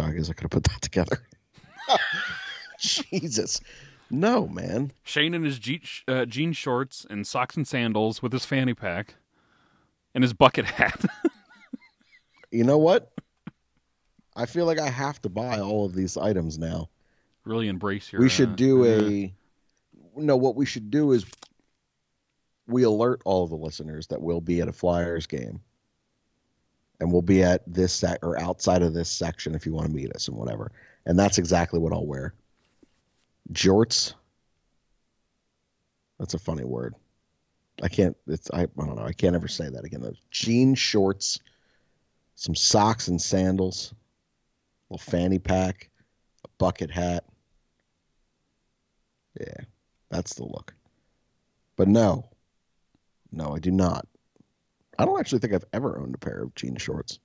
I guess I could have put that together. Jesus. No, man. Shane in his je- uh, jean shorts and socks and sandals with his fanny pack and his bucket hat. You know what? I feel like I have to buy all of these items now. really embrace your. we should uh, do uh, a No, what we should do is we alert all of the listeners that we'll be at a Flyers game. And we'll be at this sec or outside of this section if you want to meet us and whatever. And that's exactly what I'll wear. Jorts That's a funny word. I can't. It's I. I don't know. I can't ever say that again. Those jean shorts, some socks and sandals, a little fanny pack, a bucket hat. Yeah, that's the look. But no, no, I do not. I don't actually think I've ever owned a pair of jean shorts.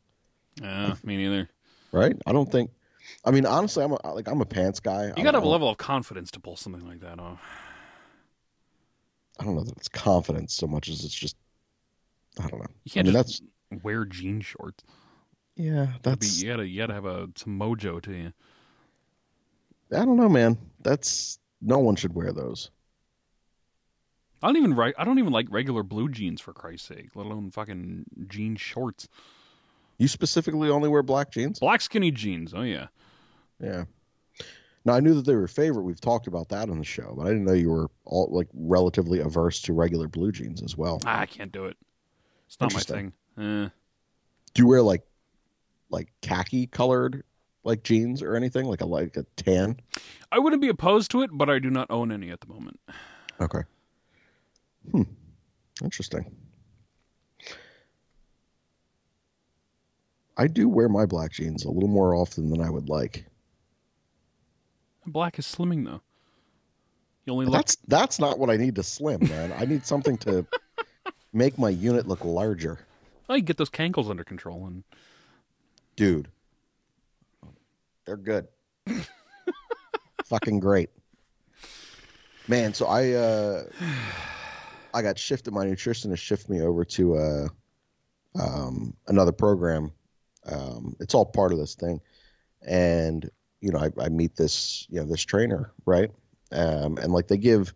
Uh, me neither. Right? I don't think. I mean, honestly, I'm a, like I'm a pants guy. You got to have a level of confidence to pull something like that off. I don't know that it's confidence so much as it's just. I don't know. You can't I mean, just wear jean shorts. Yeah, that's. you gotta you gotta have a some mojo to you. I don't know, man. That's no one should wear those. I don't even right. I don't even like regular blue jeans for Christ's sake, let alone fucking jean shorts. You specifically only wear black jeans? Black skinny jeans. Oh yeah. Yeah. Now I knew that they were a favorite. We've talked about that on the show, but I didn't know you were all like relatively averse to regular blue jeans as well. Ah, I can't do it. It's not my thing. Eh. Do you wear like like khaki colored like jeans or anything like a like a tan? I wouldn't be opposed to it, but I do not own any at the moment. Okay. Hmm. Interesting. I do wear my black jeans a little more often than I would like. Black is slimming though. You only look. that's that's not what I need to slim, man. I need something to make my unit look larger. Oh, you get those cankles under control, and Dude. They're good. Fucking great. Man, so I uh I got shifted my nutritionist shifted me over to uh um another program. Um it's all part of this thing. And you know, I, I meet this, you know, this trainer, right? Um and like they give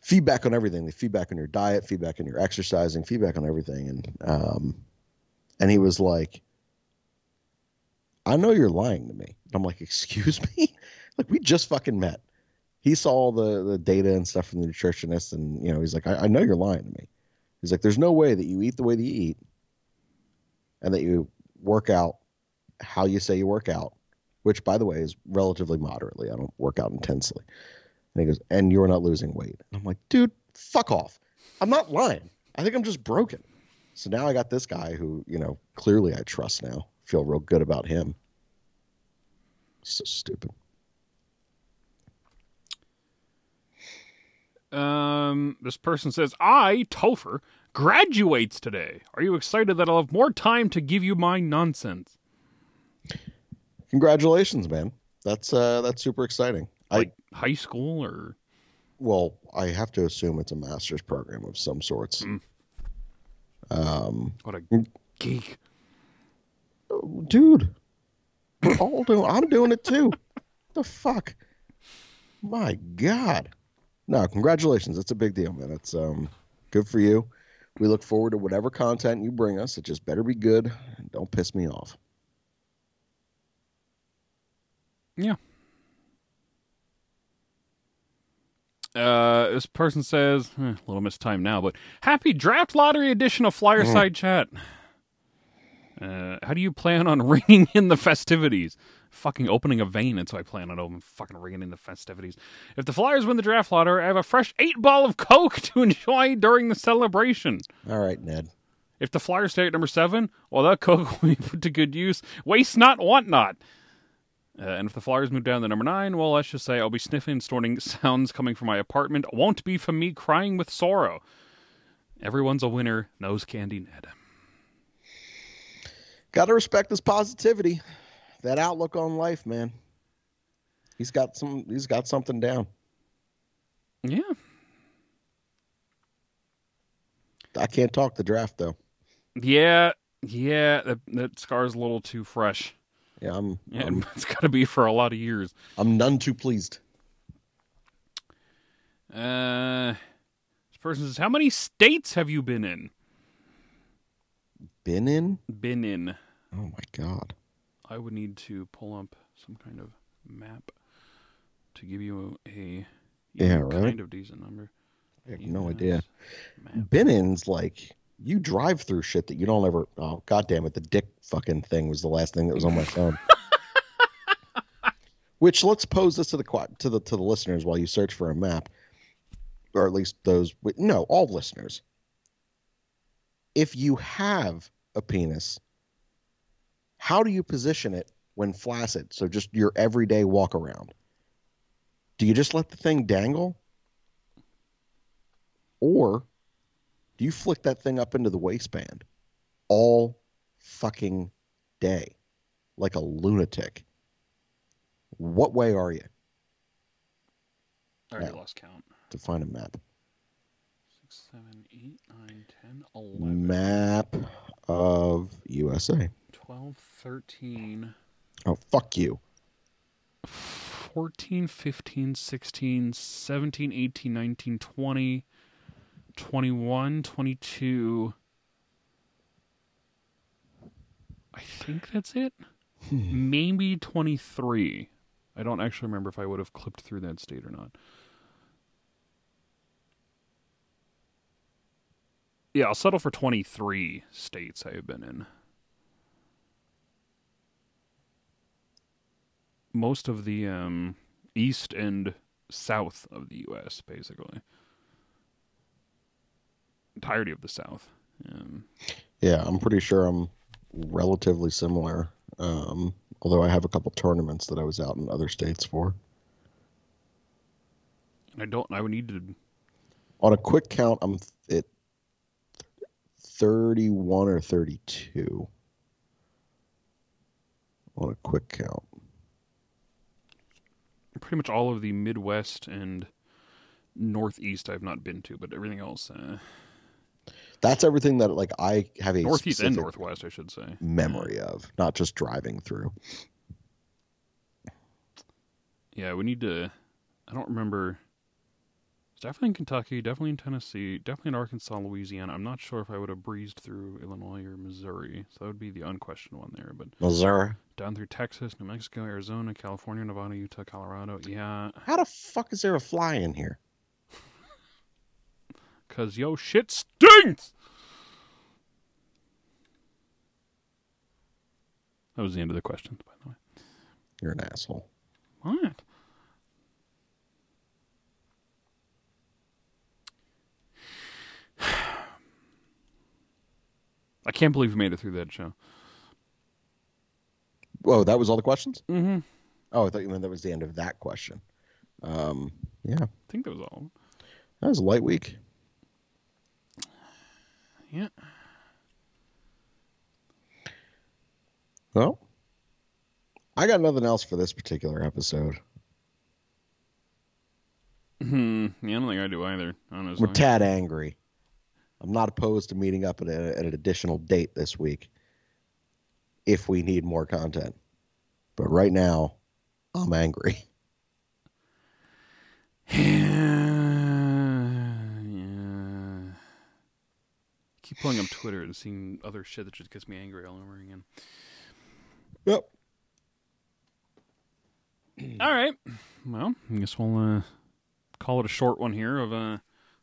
feedback on everything. They feedback on your diet, feedback on your exercising, feedback on everything. And um and he was like, I know you're lying to me. I'm like, excuse me? like we just fucking met. He saw all the, the data and stuff from the nutritionist and you know, he's like, I, I know you're lying to me. He's like, There's no way that you eat the way that you eat and that you work out how you say you work out, which by the way is relatively moderately. I don't work out intensely. And he goes, and you're not losing weight. And I'm like, dude, fuck off. I'm not lying. I think I'm just broken. So now I got this guy who, you know, clearly I trust now. Feel real good about him. So stupid. um, this person says, "I Topher graduates today. Are you excited that I'll have more time to give you my nonsense?" Congratulations, man. That's uh that's super exciting. Like high school or well, I have to assume it's a master's program of some sorts. Mm. Um what a geek. dude, we're all doing I'm doing it too. the fuck? My God. No, congratulations. It's a big deal, man. It's um good for you. We look forward to whatever content you bring us. It just better be good and don't piss me off. Yeah. Uh, this person says, eh, a little missed time now, but happy draft lottery edition of Flyer Mm. Side Chat. Uh, how do you plan on ringing in the festivities? Fucking opening a vein, that's so I plan on opening, fucking ringing in the festivities. If the Flyers win the draft lottery, I have a fresh eight ball of Coke to enjoy during the celebration. All right, Ned. If the Flyers stay at number seven, well, that Coke will be put to good use. Waste not, want not. Uh, and if the Flyers move down to number nine, well, let's just say I'll be sniffing and snorting sounds coming from my apartment. Won't be from me crying with sorrow. Everyone's a winner. Nose candy Ned. Got to respect his positivity. That outlook on life, man. He's got some he's got something down. Yeah. I can't talk the draft though. Yeah. Yeah. That, that scar's a little too fresh. Yeah, I'm Yeah, I'm, it's got to be for a lot of years. I'm none too pleased. Uh, this person says, How many states have you been in? Been in? Been in. Oh my god. I would need to pull up some kind of map to give you a Yeah, right. kind of decent number. I have no idea. map. Been in's like you drive through shit that you don't ever oh god damn it, the dick fucking thing was the last thing that was on my phone. Which let's pose this to the to the to the listeners while you search for a map. or at least those with no, all listeners. If you have a penis, how do you position it when flaccid? So just your everyday walk around. Do you just let the thing dangle? Or do you flick that thing up into the waistband all fucking day like a lunatic? What way are you? I already Yeah. lost count. To find a map. Six, seven, eight, nine, ten, eleven, Map of USA. Twelve, thirteen. Oh, fuck you. 14, 15, 16, 17, 18, 19, 20, 21, 22. I think that's it. Maybe 23. I don't actually remember if I would have clipped through that state or not. Yeah, I'll settle for 23 states I have been in. Most of the um, east and south of the U.S., basically. Entirety of the South. Um, Yeah, I'm pretty sure I'm relatively similar. Um, although I have a couple tournaments that I was out in other states for. and I don't. I would need to. On a quick count, I'm at 31 or 32. On a quick count. Pretty much all of the Midwest and Northeast I've not been to, but everything else. Uh, That's everything that like I have a Northeast and Northwest, I should say. memory of, not just driving through. Yeah, we need to. I don't remember. It's definitely in Kentucky, definitely in Tennessee, definitely in Arkansas, Louisiana. I'm not sure if I would have breezed through Illinois or Missouri, so that would be the unquestioned one there. But Missouri. down through Texas, New Mexico, Arizona, California, Nevada, Utah, Colorado. Yeah, How the fuck is there a fly in here? Because yo, shit stinks! That was the end of the questions, by the way. You're an asshole. What? I can't believe we made it through that show. Whoa, that was all the questions? Mm-hmm. Oh, I thought you meant that was the end of that question. Um, yeah, I think that was all. that was a light week. Yeah. Well, I got nothing else for this particular episode. Hmm. Yeah, I don't think I do either. Honestly. A tad angry. I'm not opposed to meeting up at, a, at an additional date this week if we need more content. But right now, I'm angry. Keep pulling up Twitter and seeing other shit that just gets me angry all over again. Yep. All right. Well, I guess we'll uh, call it a short one here of uh,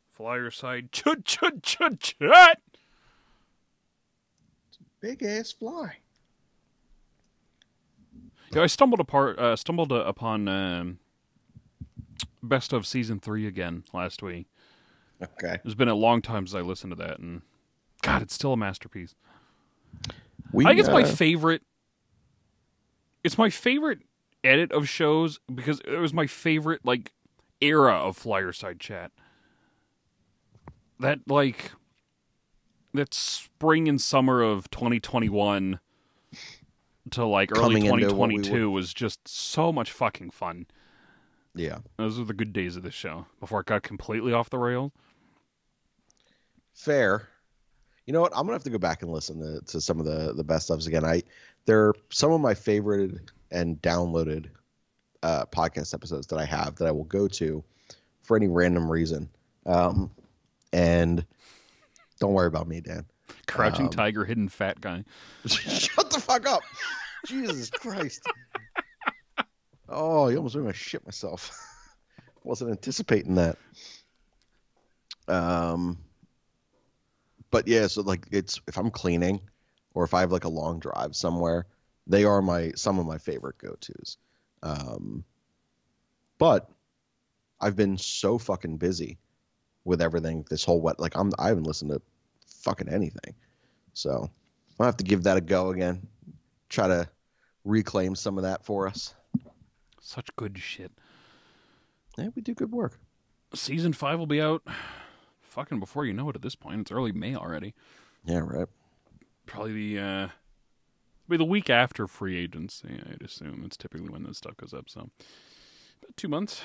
flyer side chut chut chut chat. Big ass fly. Yeah, I stumbled apart, uh, stumbled uh, upon um, best of season three again last week. Okay. It's been a long time since I listened to that, and God, it's still a masterpiece. We, I think it's my uh, favorite. It's my favorite edit of shows because it was my favorite like era of flyer side chat. That like that spring and summer of 2021 to like early Coming into what we 2022 was just so much fucking fun. yeah. Those were the good days of the show before it got completely off the rails. Fair. You know what? I'm gonna have to go back and listen to, to some of the the best ofs again. I they're some of my favorite and downloaded uh, podcast episodes that I have that I will go to for any random reason. Um, and don't worry about me, Dan. Crouching Um, Tiger, hidden fat guy. Shut the fuck up. Jesus Christ. Oh, you almost made me shit myself. Wasn't anticipating that. Um but yeah, so like it's if I'm cleaning or if I have like a long drive somewhere, they are my some of my favorite go-tos. Um but I've been so fucking busy with everything this whole what like I'm I haven't listened to fucking anything. So I'll have to give that a go again. Try to reclaim some of that for us. Such good shit. Yeah, we do good work. Season five will be out fucking before you know it at this point. It's early May already. Yeah, right. Probably the uh be the week after free agency, I'd assume. It's typically when this stuff goes up, so about two months.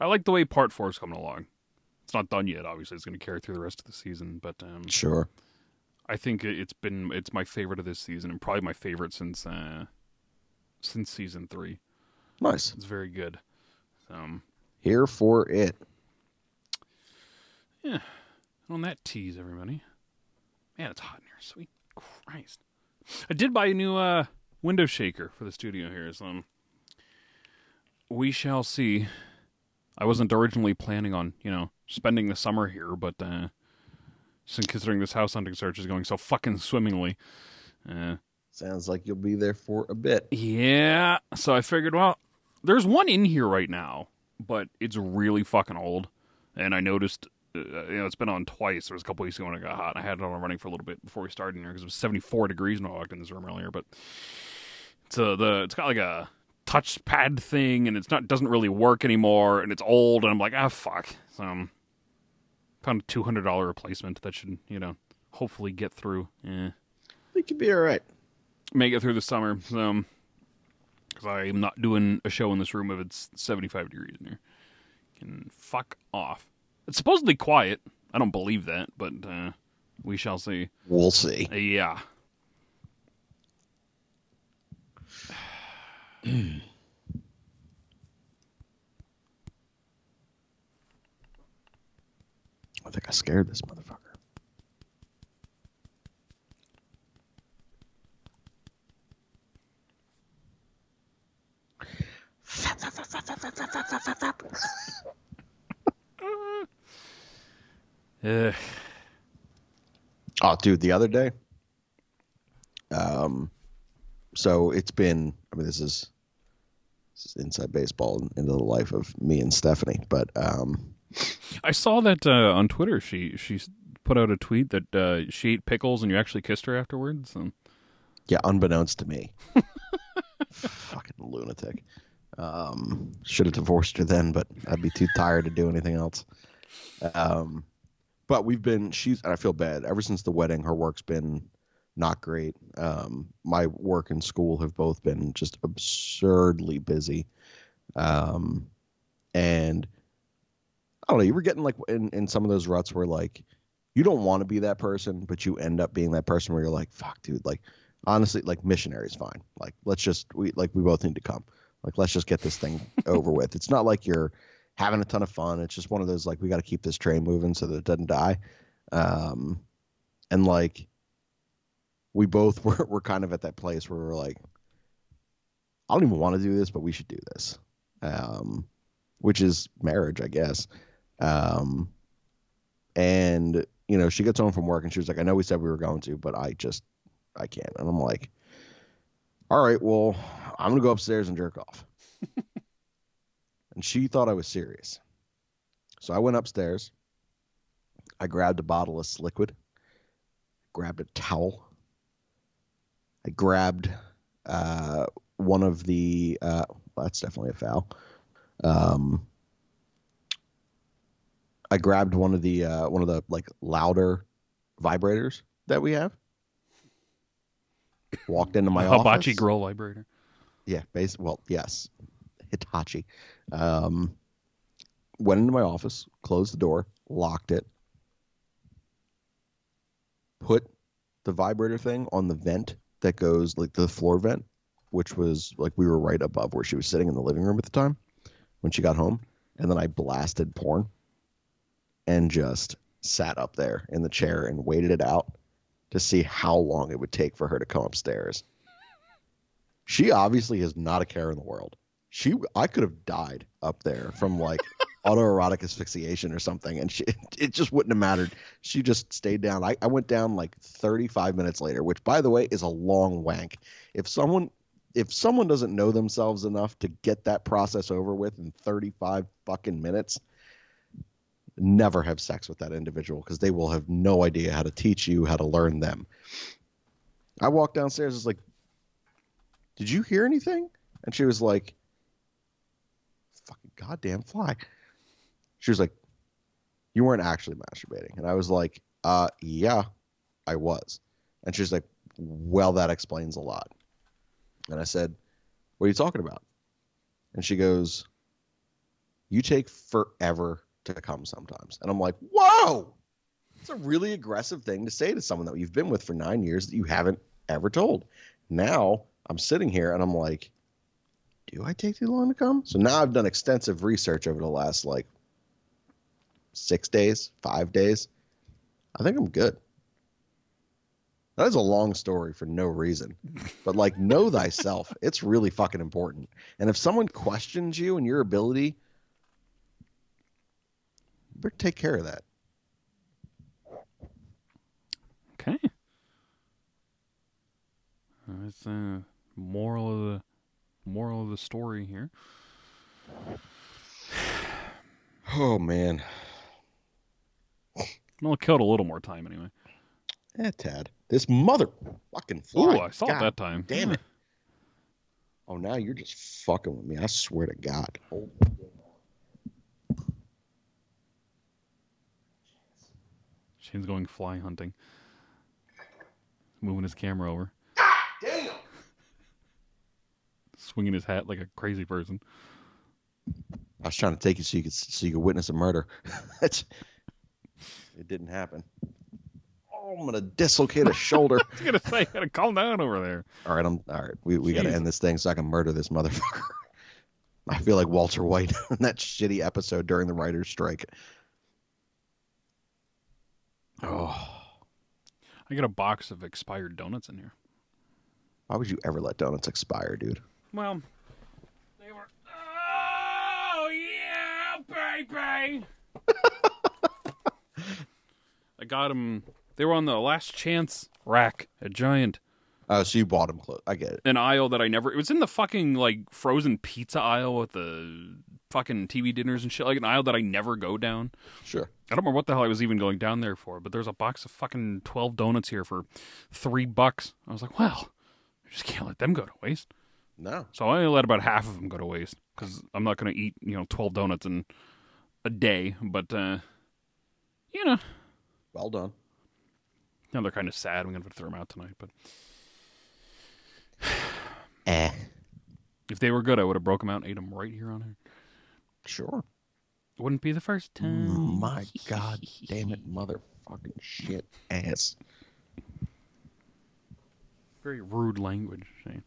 I like the way part four is coming along. It's not done yet, obviously. It's gonna carry through the rest of the season, but um Sure. I think it- it's been it's my favorite of this season and probably my favorite since uh since season three. Nice. It's very good. Um Here for it. Yeah. On that tease, everybody. Man, it's hot in here. Sweet Christ. I did buy a new uh, window shaker for the studio here. So, um, we shall see. I wasn't originally planning on, you know, spending the summer here, but uh, since considering this house hunting search is going so fucking swimmingly, uh, Sounds like you'll be there for a bit. yeah. So I figured, well, there's one in here right now, but it's really fucking old. And I noticed, you know, it's been on twice. There was a couple weeks ago when it got hot. and I had it on running for a little bit before we started in here because it was 74 degrees when I walked in this room earlier. But it's a, the it's got like a touchpad thing, and it's not doesn't really work anymore, and it's old. And I'm like, ah, fuck. So um, found a two hundred dollar replacement that should, you know, hopefully get through. Eh It could be all right. make it through the summer. So, because I'm not doing a show in this room if it's 75 degrees in here. Can fuck off. It's supposedly quiet. I don't believe that, but uh, we shall see. We'll see. Yeah. I think I scared this motherfucker. Ugh. Oh, dude, the other day. Um, so it's been. I mean, this is, this is inside baseball and into the life of me and Stephanie. But um, I saw that uh, on Twitter. She she put out a tweet that uh, she ate pickles and you actually kissed her afterwards. And yeah, unbeknownst to me, fucking lunatic. Um, should have divorced her then, but I'd be too tired to do anything else. Um, but we've been. She's and I feel bad. Ever since the wedding, her work's been not great. Um, my work and school have both been just absurdly busy. Um, and I don't know. You were getting like in in some of those ruts where like you don't want to be that person, but you end up being that person where you're like, fuck, dude, like honestly, like missionary's fine. Like let's just we like we both need to come. Like let's just get this thing over with. It's not like you're having a ton of fun. It's just one of those like we got to keep this train moving so that it doesn't die. Um, and like we both were were kind of at that place where we're like, I don't even want to do this, but we should do this. Um, which is marriage, I guess. Um, and you know, she gets home from work and she was like, I know we said we were going to, but I just I can't. And I'm like, all right, well, I'm gonna go upstairs and jerk off. And she thought I was serious. So I went upstairs. I grabbed a bottle of liquid, grabbed a towel. I grabbed uh, one of the. Uh, well, that's definitely a foul. Um, I grabbed one of the uh, one of the like louder vibrators that we have. Walked into my Hibachi office. grill vibrator. Yeah, base. Well, yes, Hitachi. Um, went into my office, closed the door, locked it, put the vibrator thing on the vent that goes like the floor vent, which was like we were right above where she was sitting in the living room at the time when she got home, and then I blasted porn and just sat up there in the chair and waited it out to see how long it would take for her to come upstairs she obviously is not a care in the world. She, I could have died up there from like autoerotic asphyxiation or something, and she, it just wouldn't have mattered. She just stayed down. I, I went down like 35 minutes later, which by the way is a long wank. If someone, if someone doesn't know themselves enough to get that process over with in 35 fucking minutes, never have sex with that individual because they will have no idea how to teach you how to learn them. I walked downstairs, it's like, Did you hear anything? And she was like, goddamn fly. She was like, You weren't actually masturbating. And I was like, Uh, yeah, I was. And she's like, Well, that explains a lot. And I said, What are you talking about? And she goes, You take forever to come sometimes. And I'm like, Whoa! It's a really aggressive thing to say to someone that you've been with for nine years that you haven't ever told. Now I'm sitting here and I'm like, Do I take too long to come? So now I've done extensive research over the last like six days, five days. I think I'm good. That is a long story for no reason. But like know thyself. It's really fucking important. And if someone questions you and your ability, you better take care of that. Okay. That's the moral of the moral of the story here. Oh man. Well, it killed a little more time anyway. Eh, Tad. This mother fucking fly. Ooh, I saw it that time. Damn it. Oh, now you're just fucking with me. I swear to God. Oh. Shane's going fly hunting. Moving his camera over. Damn. Swinging his hat like a crazy person. I was trying to take you so you could so you could witness a murder. It didn't happen. Oh, I'm gonna dislocate a shoulder. I was gonna say, gotta calm down over there. all right, I'm all right. We we gotta end this thing so I can murder this motherfucker. I feel like Walter White in that shitty episode during the writer's strike. Oh, I got a box of expired donuts in here. why would you ever let donuts expire, dude? Well, they were. Oh yeah, baby. I got them. They were on the last chance rack at Giant, Oh, so you bought them close. I get it. an aisle that I never. It was in the fucking like frozen pizza aisle with the fucking TV dinners and shit. Like an aisle that I never go down. Sure. I don't remember what the hell I was even going down there for, but there's a box of fucking twelve donuts here for three bucks. I was like, well, I just can't let them go to waste. No. So I only let about half of them go to waste because I'm not going to eat, you know, 12 donuts in a day. But, uh, you know, Well done. now they're kind of sad. I'm going to throw them out tonight. But Eh. if they were good, I would have broke them out and ate them right here on here. Sure. Wouldn't be the first time. My God damn it, motherfucking shit ass. Very rude language, Shane.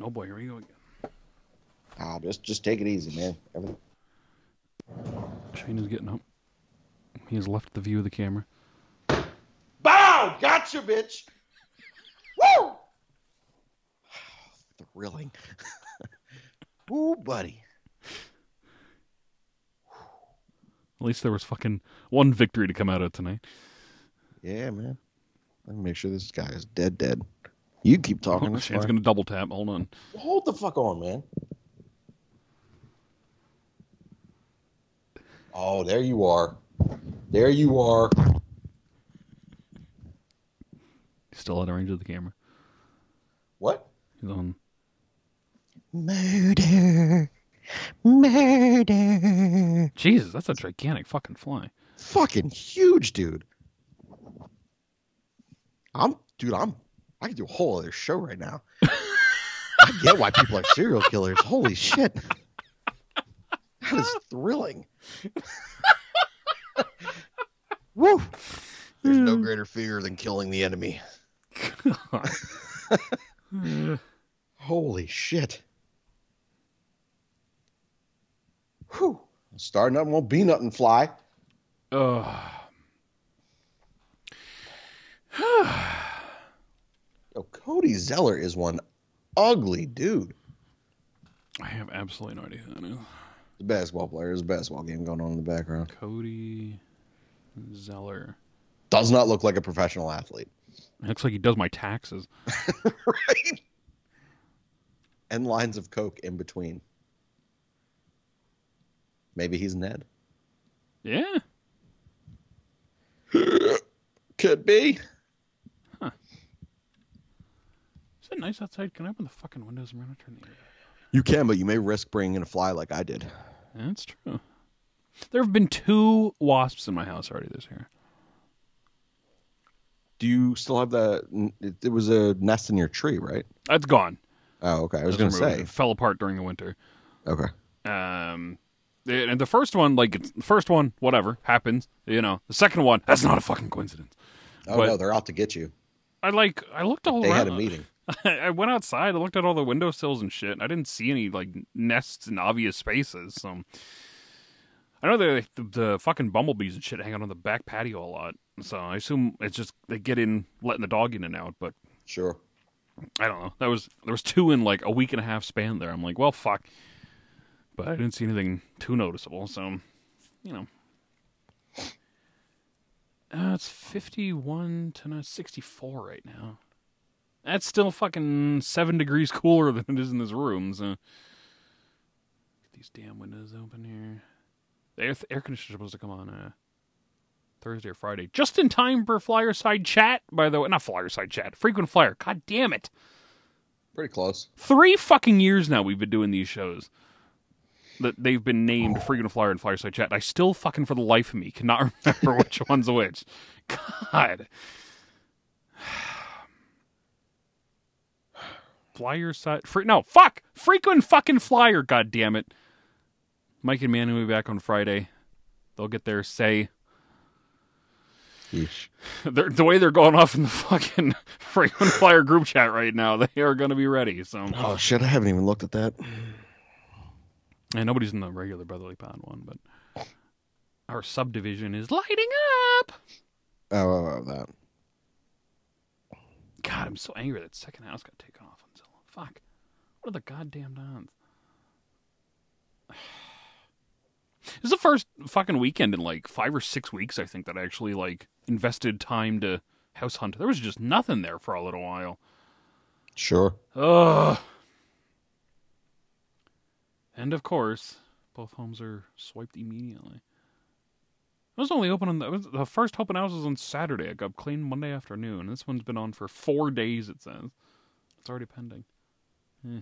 Oh boy, here we go again. Ah, just just take it easy, man. Everything. Shane is getting up. He has left the view of the camera. Bow! Gotcha, bitch! Woo! Thrilling. Woo, buddy. At least there was fucking one victory to come out of tonight. Yeah, man. Let me make sure this guy is dead, dead. You keep talking. Oh, that's Shane's going to double tap. Hold on. Hold the fuck on, man. Oh, there you are. There you are. He's still out of range of the camera. What? He's on. Murder. Murder. Jesus, that's a gigantic fucking fly. Fucking huge, dude. I'm, dude, I'm, I could do a whole other show right now. I get why people are serial killers. Holy shit. That is thrilling. Woo. There's no greater fear than killing the enemy. Holy shit. Whew. Starting up won't be nothing fly. Ugh. Yo, Cody Zeller is one ugly dude. I have absolutely no idea who that is. The basketball player. There's a basketball game going on in the background. Cody Zeller. Does not look like a professional athlete. Looks like he does my taxes. right? And lines of coke in between. Maybe he's Ned. Yeah. Could be. Is it nice outside? Can I open the fucking windows and run turn the air? You can, but you may risk bringing in a fly like I did. That's true. There have been two wasps in my house already this year. Do you still have the? It, was a nest in your tree, right? That's gone. Oh, okay. I was going to say. it fell apart during the winter. Okay. Um, and the first one, like it's the first one, whatever happens. You know, the second one, that's not a fucking coincidence. Oh But- no, they're out to get you. I like, I looked all They around. had a meeting. I went outside. I looked at all the windowsills and shit. And I didn't see any like nests in obvious spaces. So I know they the, the fucking bumblebees and shit hang out on the back patio a lot. So I assume it's just they get in, letting the dog in and out. But Sure. I don't know. That was there was two in like a week and a half span there. I'm like, well, fuck. But I didn't see anything too noticeable. So you know. Uh, it's 51 to not 64 right now. That's still fucking seven degrees cooler than it is in this room. So get these damn windows open here. The air, air conditioner's supposed to come on uh, Thursday or Friday, just in time for Flyer Side Chat. By the way, not Flyer Side Chat, Frequent Flyer. God damn it! Pretty close. Three fucking years now we've been doing these shows. That they've been named Frequent Flyer and Flyer Side Chat. I still fucking for the life of me cannot remember which one's which. God. Flyer side, free, no, fuck, frequent fucking flyer. God damn it. Mike and Manny will be back on Friday. They'll get their say. The way they're going off in the fucking frequent flyer group chat right now, they are going to be ready. So, Oh shit! I haven't even looked at that. and nobody's in the regular Brotherly Pod one, but our subdivision is lighting up. Oh, oh, oh, that. God, I'm so angry that second house got taken off on Zillow. Fuck. What are the goddamn odds? This is the first fucking weekend in like five or six weeks, I think, that I actually like invested time to house hunt. There was just nothing there for a little while. Sure. Ugh. And of course, both homes are swiped immediately. It was only open on the, the first open house was on Saturday. I got clean Monday afternoon. This one's been on for four days. It says it's already pending. Eh.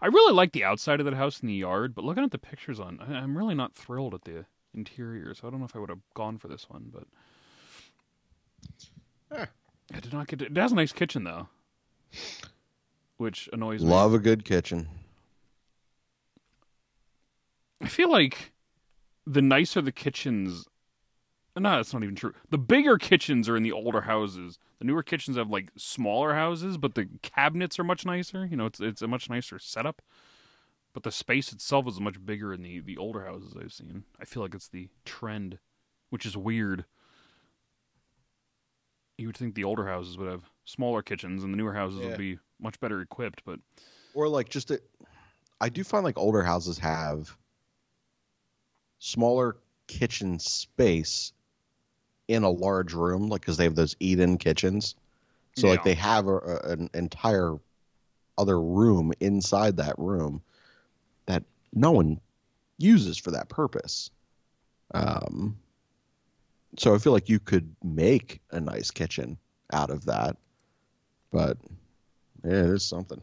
I really like the outside of that house in the yard, but looking at the pictures on, I'm really not thrilled at the interior. So I don't know if I would have gone for this one, but Eh. I did not get. To, it has a nice kitchen though, which annoys me. Love a good kitchen. I feel like the nicer the kitchens. No, that's not even true. The bigger kitchens are in the older houses. The newer kitchens have like smaller houses, but the cabinets are much nicer. You know, it's it's a much nicer setup. But the space itself is much bigger in the the older houses I've seen. I feel like it's the trend, which is weird. You would think the older houses would have smaller kitchens, and the newer houses Yeah. would be much better equipped. But Or like just a, I do find like older houses have smaller kitchen space in a large room, like because they have those eat-in kitchens. So like they have a, a- an entire other room inside that room that no one uses for that purpose. Um, so I feel like you could make a nice kitchen out of that, but yeah, there's something.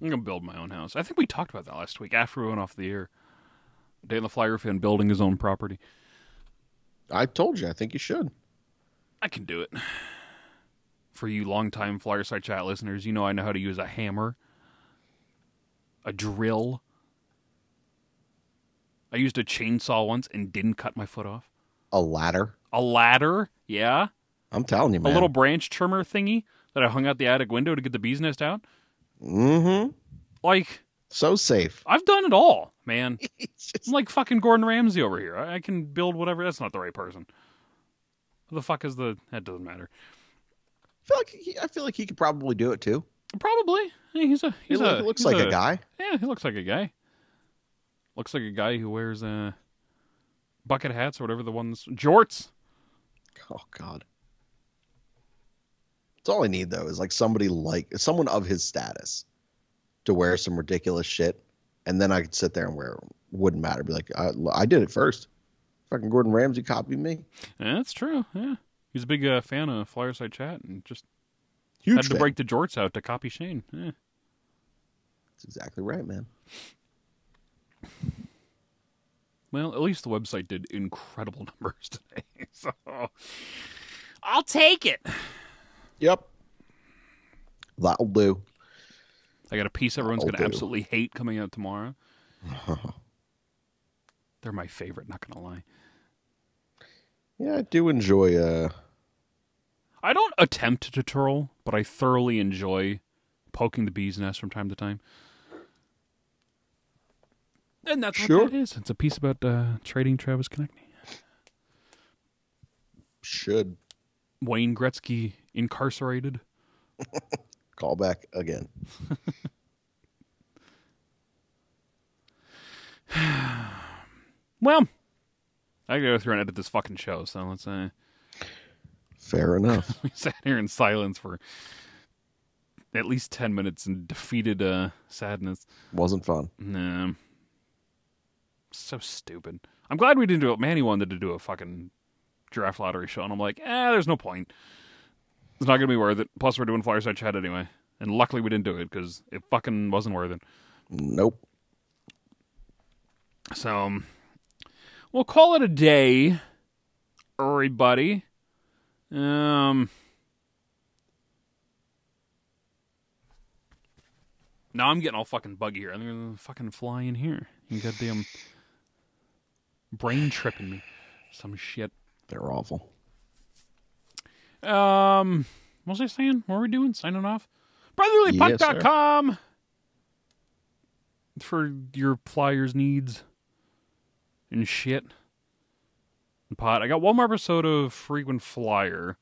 I'm gonna build my own house. I think we talked about that last week after we went off the air. Dan the Flyer fan building his own property. I told you. I think you should. I can do it. For you longtime Flyer Side Chat listeners, you know I know how to use a hammer, a drill. I used a chainsaw once and didn't cut my foot off. A ladder. A ladder, yeah. I'm telling you, man. A little branch trimmer thingy that I hung out the attic window to get the bee's nest out. Mm-hmm. Like, So safe. I've done it all, man. It's just- I'm like fucking Gordon Ramsay over here. I, I can build whatever. That's not the right person. Who the fuck is the? That doesn't matter. I feel like he, I feel like he could probably do it too. Probably. He's a. He's lo- a. looks he's like a, guy. Yeah, he looks like a guy. Looks like a guy who wears uh, bucket hats or whatever the ones jorts. Oh God. That's all I need though is like somebody like someone of his status to wear some ridiculous shit, and then I could sit there and wear wouldn't matter. Be like, I, I did it first. Fucking Gordon Ramsay copied me. Yeah, that's true. Yeah, he's a big uh, fan of Flyerside Chat and just Huge had to fan. break the jorts out to copy Shane. Yeah. That's exactly right, man. Well, at least the website did incredible numbers today. So I'll take it. Yep. That'll do. I got a piece everyone's going to absolutely hate coming out tomorrow. They're my favorite, not going to lie. Yeah, I do enjoy uh I don't attempt to troll, but I thoroughly enjoy poking the bee's nest from time to time. And that's Sure. what that is. It's a piece about uh, trading Travis Konecny. should Wayne Gretzky incarcerated. call back again. Well, I gotta go through and edit this fucking show, so let's uh Fair enough. we sat here in silence for at least ten minutes in defeated uh sadness. Wasn't fun. Nah. So stupid. I'm glad we didn't do it. Manny wanted to do a fucking draft lottery show, and I'm like, eh, there's no point. It's not gonna be worth it. Plus, we're doing Flyerside Chat anyway, and luckily we didn't do it because it fucking wasn't worth it. Nope. So, um, we'll call it a day, everybody. Um, now I'm getting all fucking buggy here. I'm gonna fucking fly in here. You goddamn brain tripping me. Some shit. They're awful. Um, what was I saying? What were we doing? Signing off? Yes, BrotherlyPuck.com for your flyers needs and shit. And pot. I got one more episode of Frequent Flyer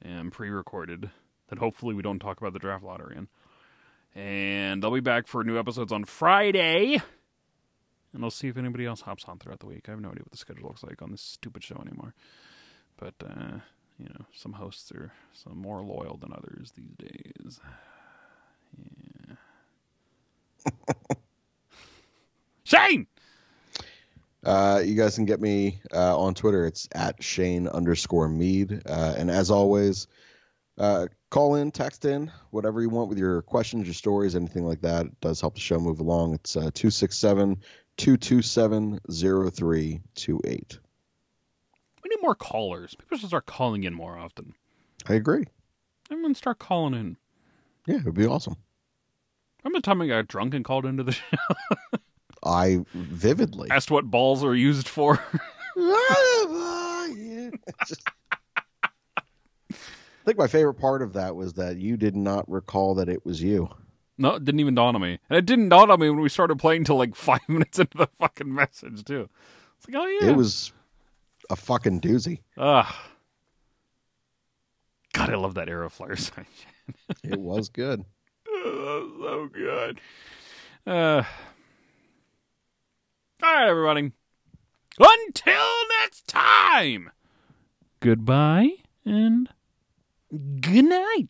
and pre-recorded that hopefully we don't talk about the draft lottery in. And I'll be back for new episodes on Friday. And I'll see if anybody else hops on throughout the week. I have no idea what the schedule looks like on this stupid show anymore. But uh, you know, some hosts are some more loyal than others these days. Yeah. Shane! Uh, you guys can get me uh, on Twitter. It's at Shane underscore Mead. Uh, and as always, uh, call in, text in, whatever you want with your questions, your stories, anything like that. It does help the show move along. It's uh, 267 227 0328. Need more callers. People should start calling in more often. I agree. Everyone start calling in. Yeah, it would be awesome. Remember the time I got drunk and called into the show? I vividly. Asked what balls are used for. I think my favorite part of that was that you did not recall that it was you. no, it didn't even dawn on me. And it didn't dawn on me when we started playing till like five minutes into the fucking message, too. It's like, oh, yeah. It was a fucking doozy. Ugh. God, I love that era of Flyers. It was good. so good. Uh, all right, everybody. Until next time. Goodbye and good night.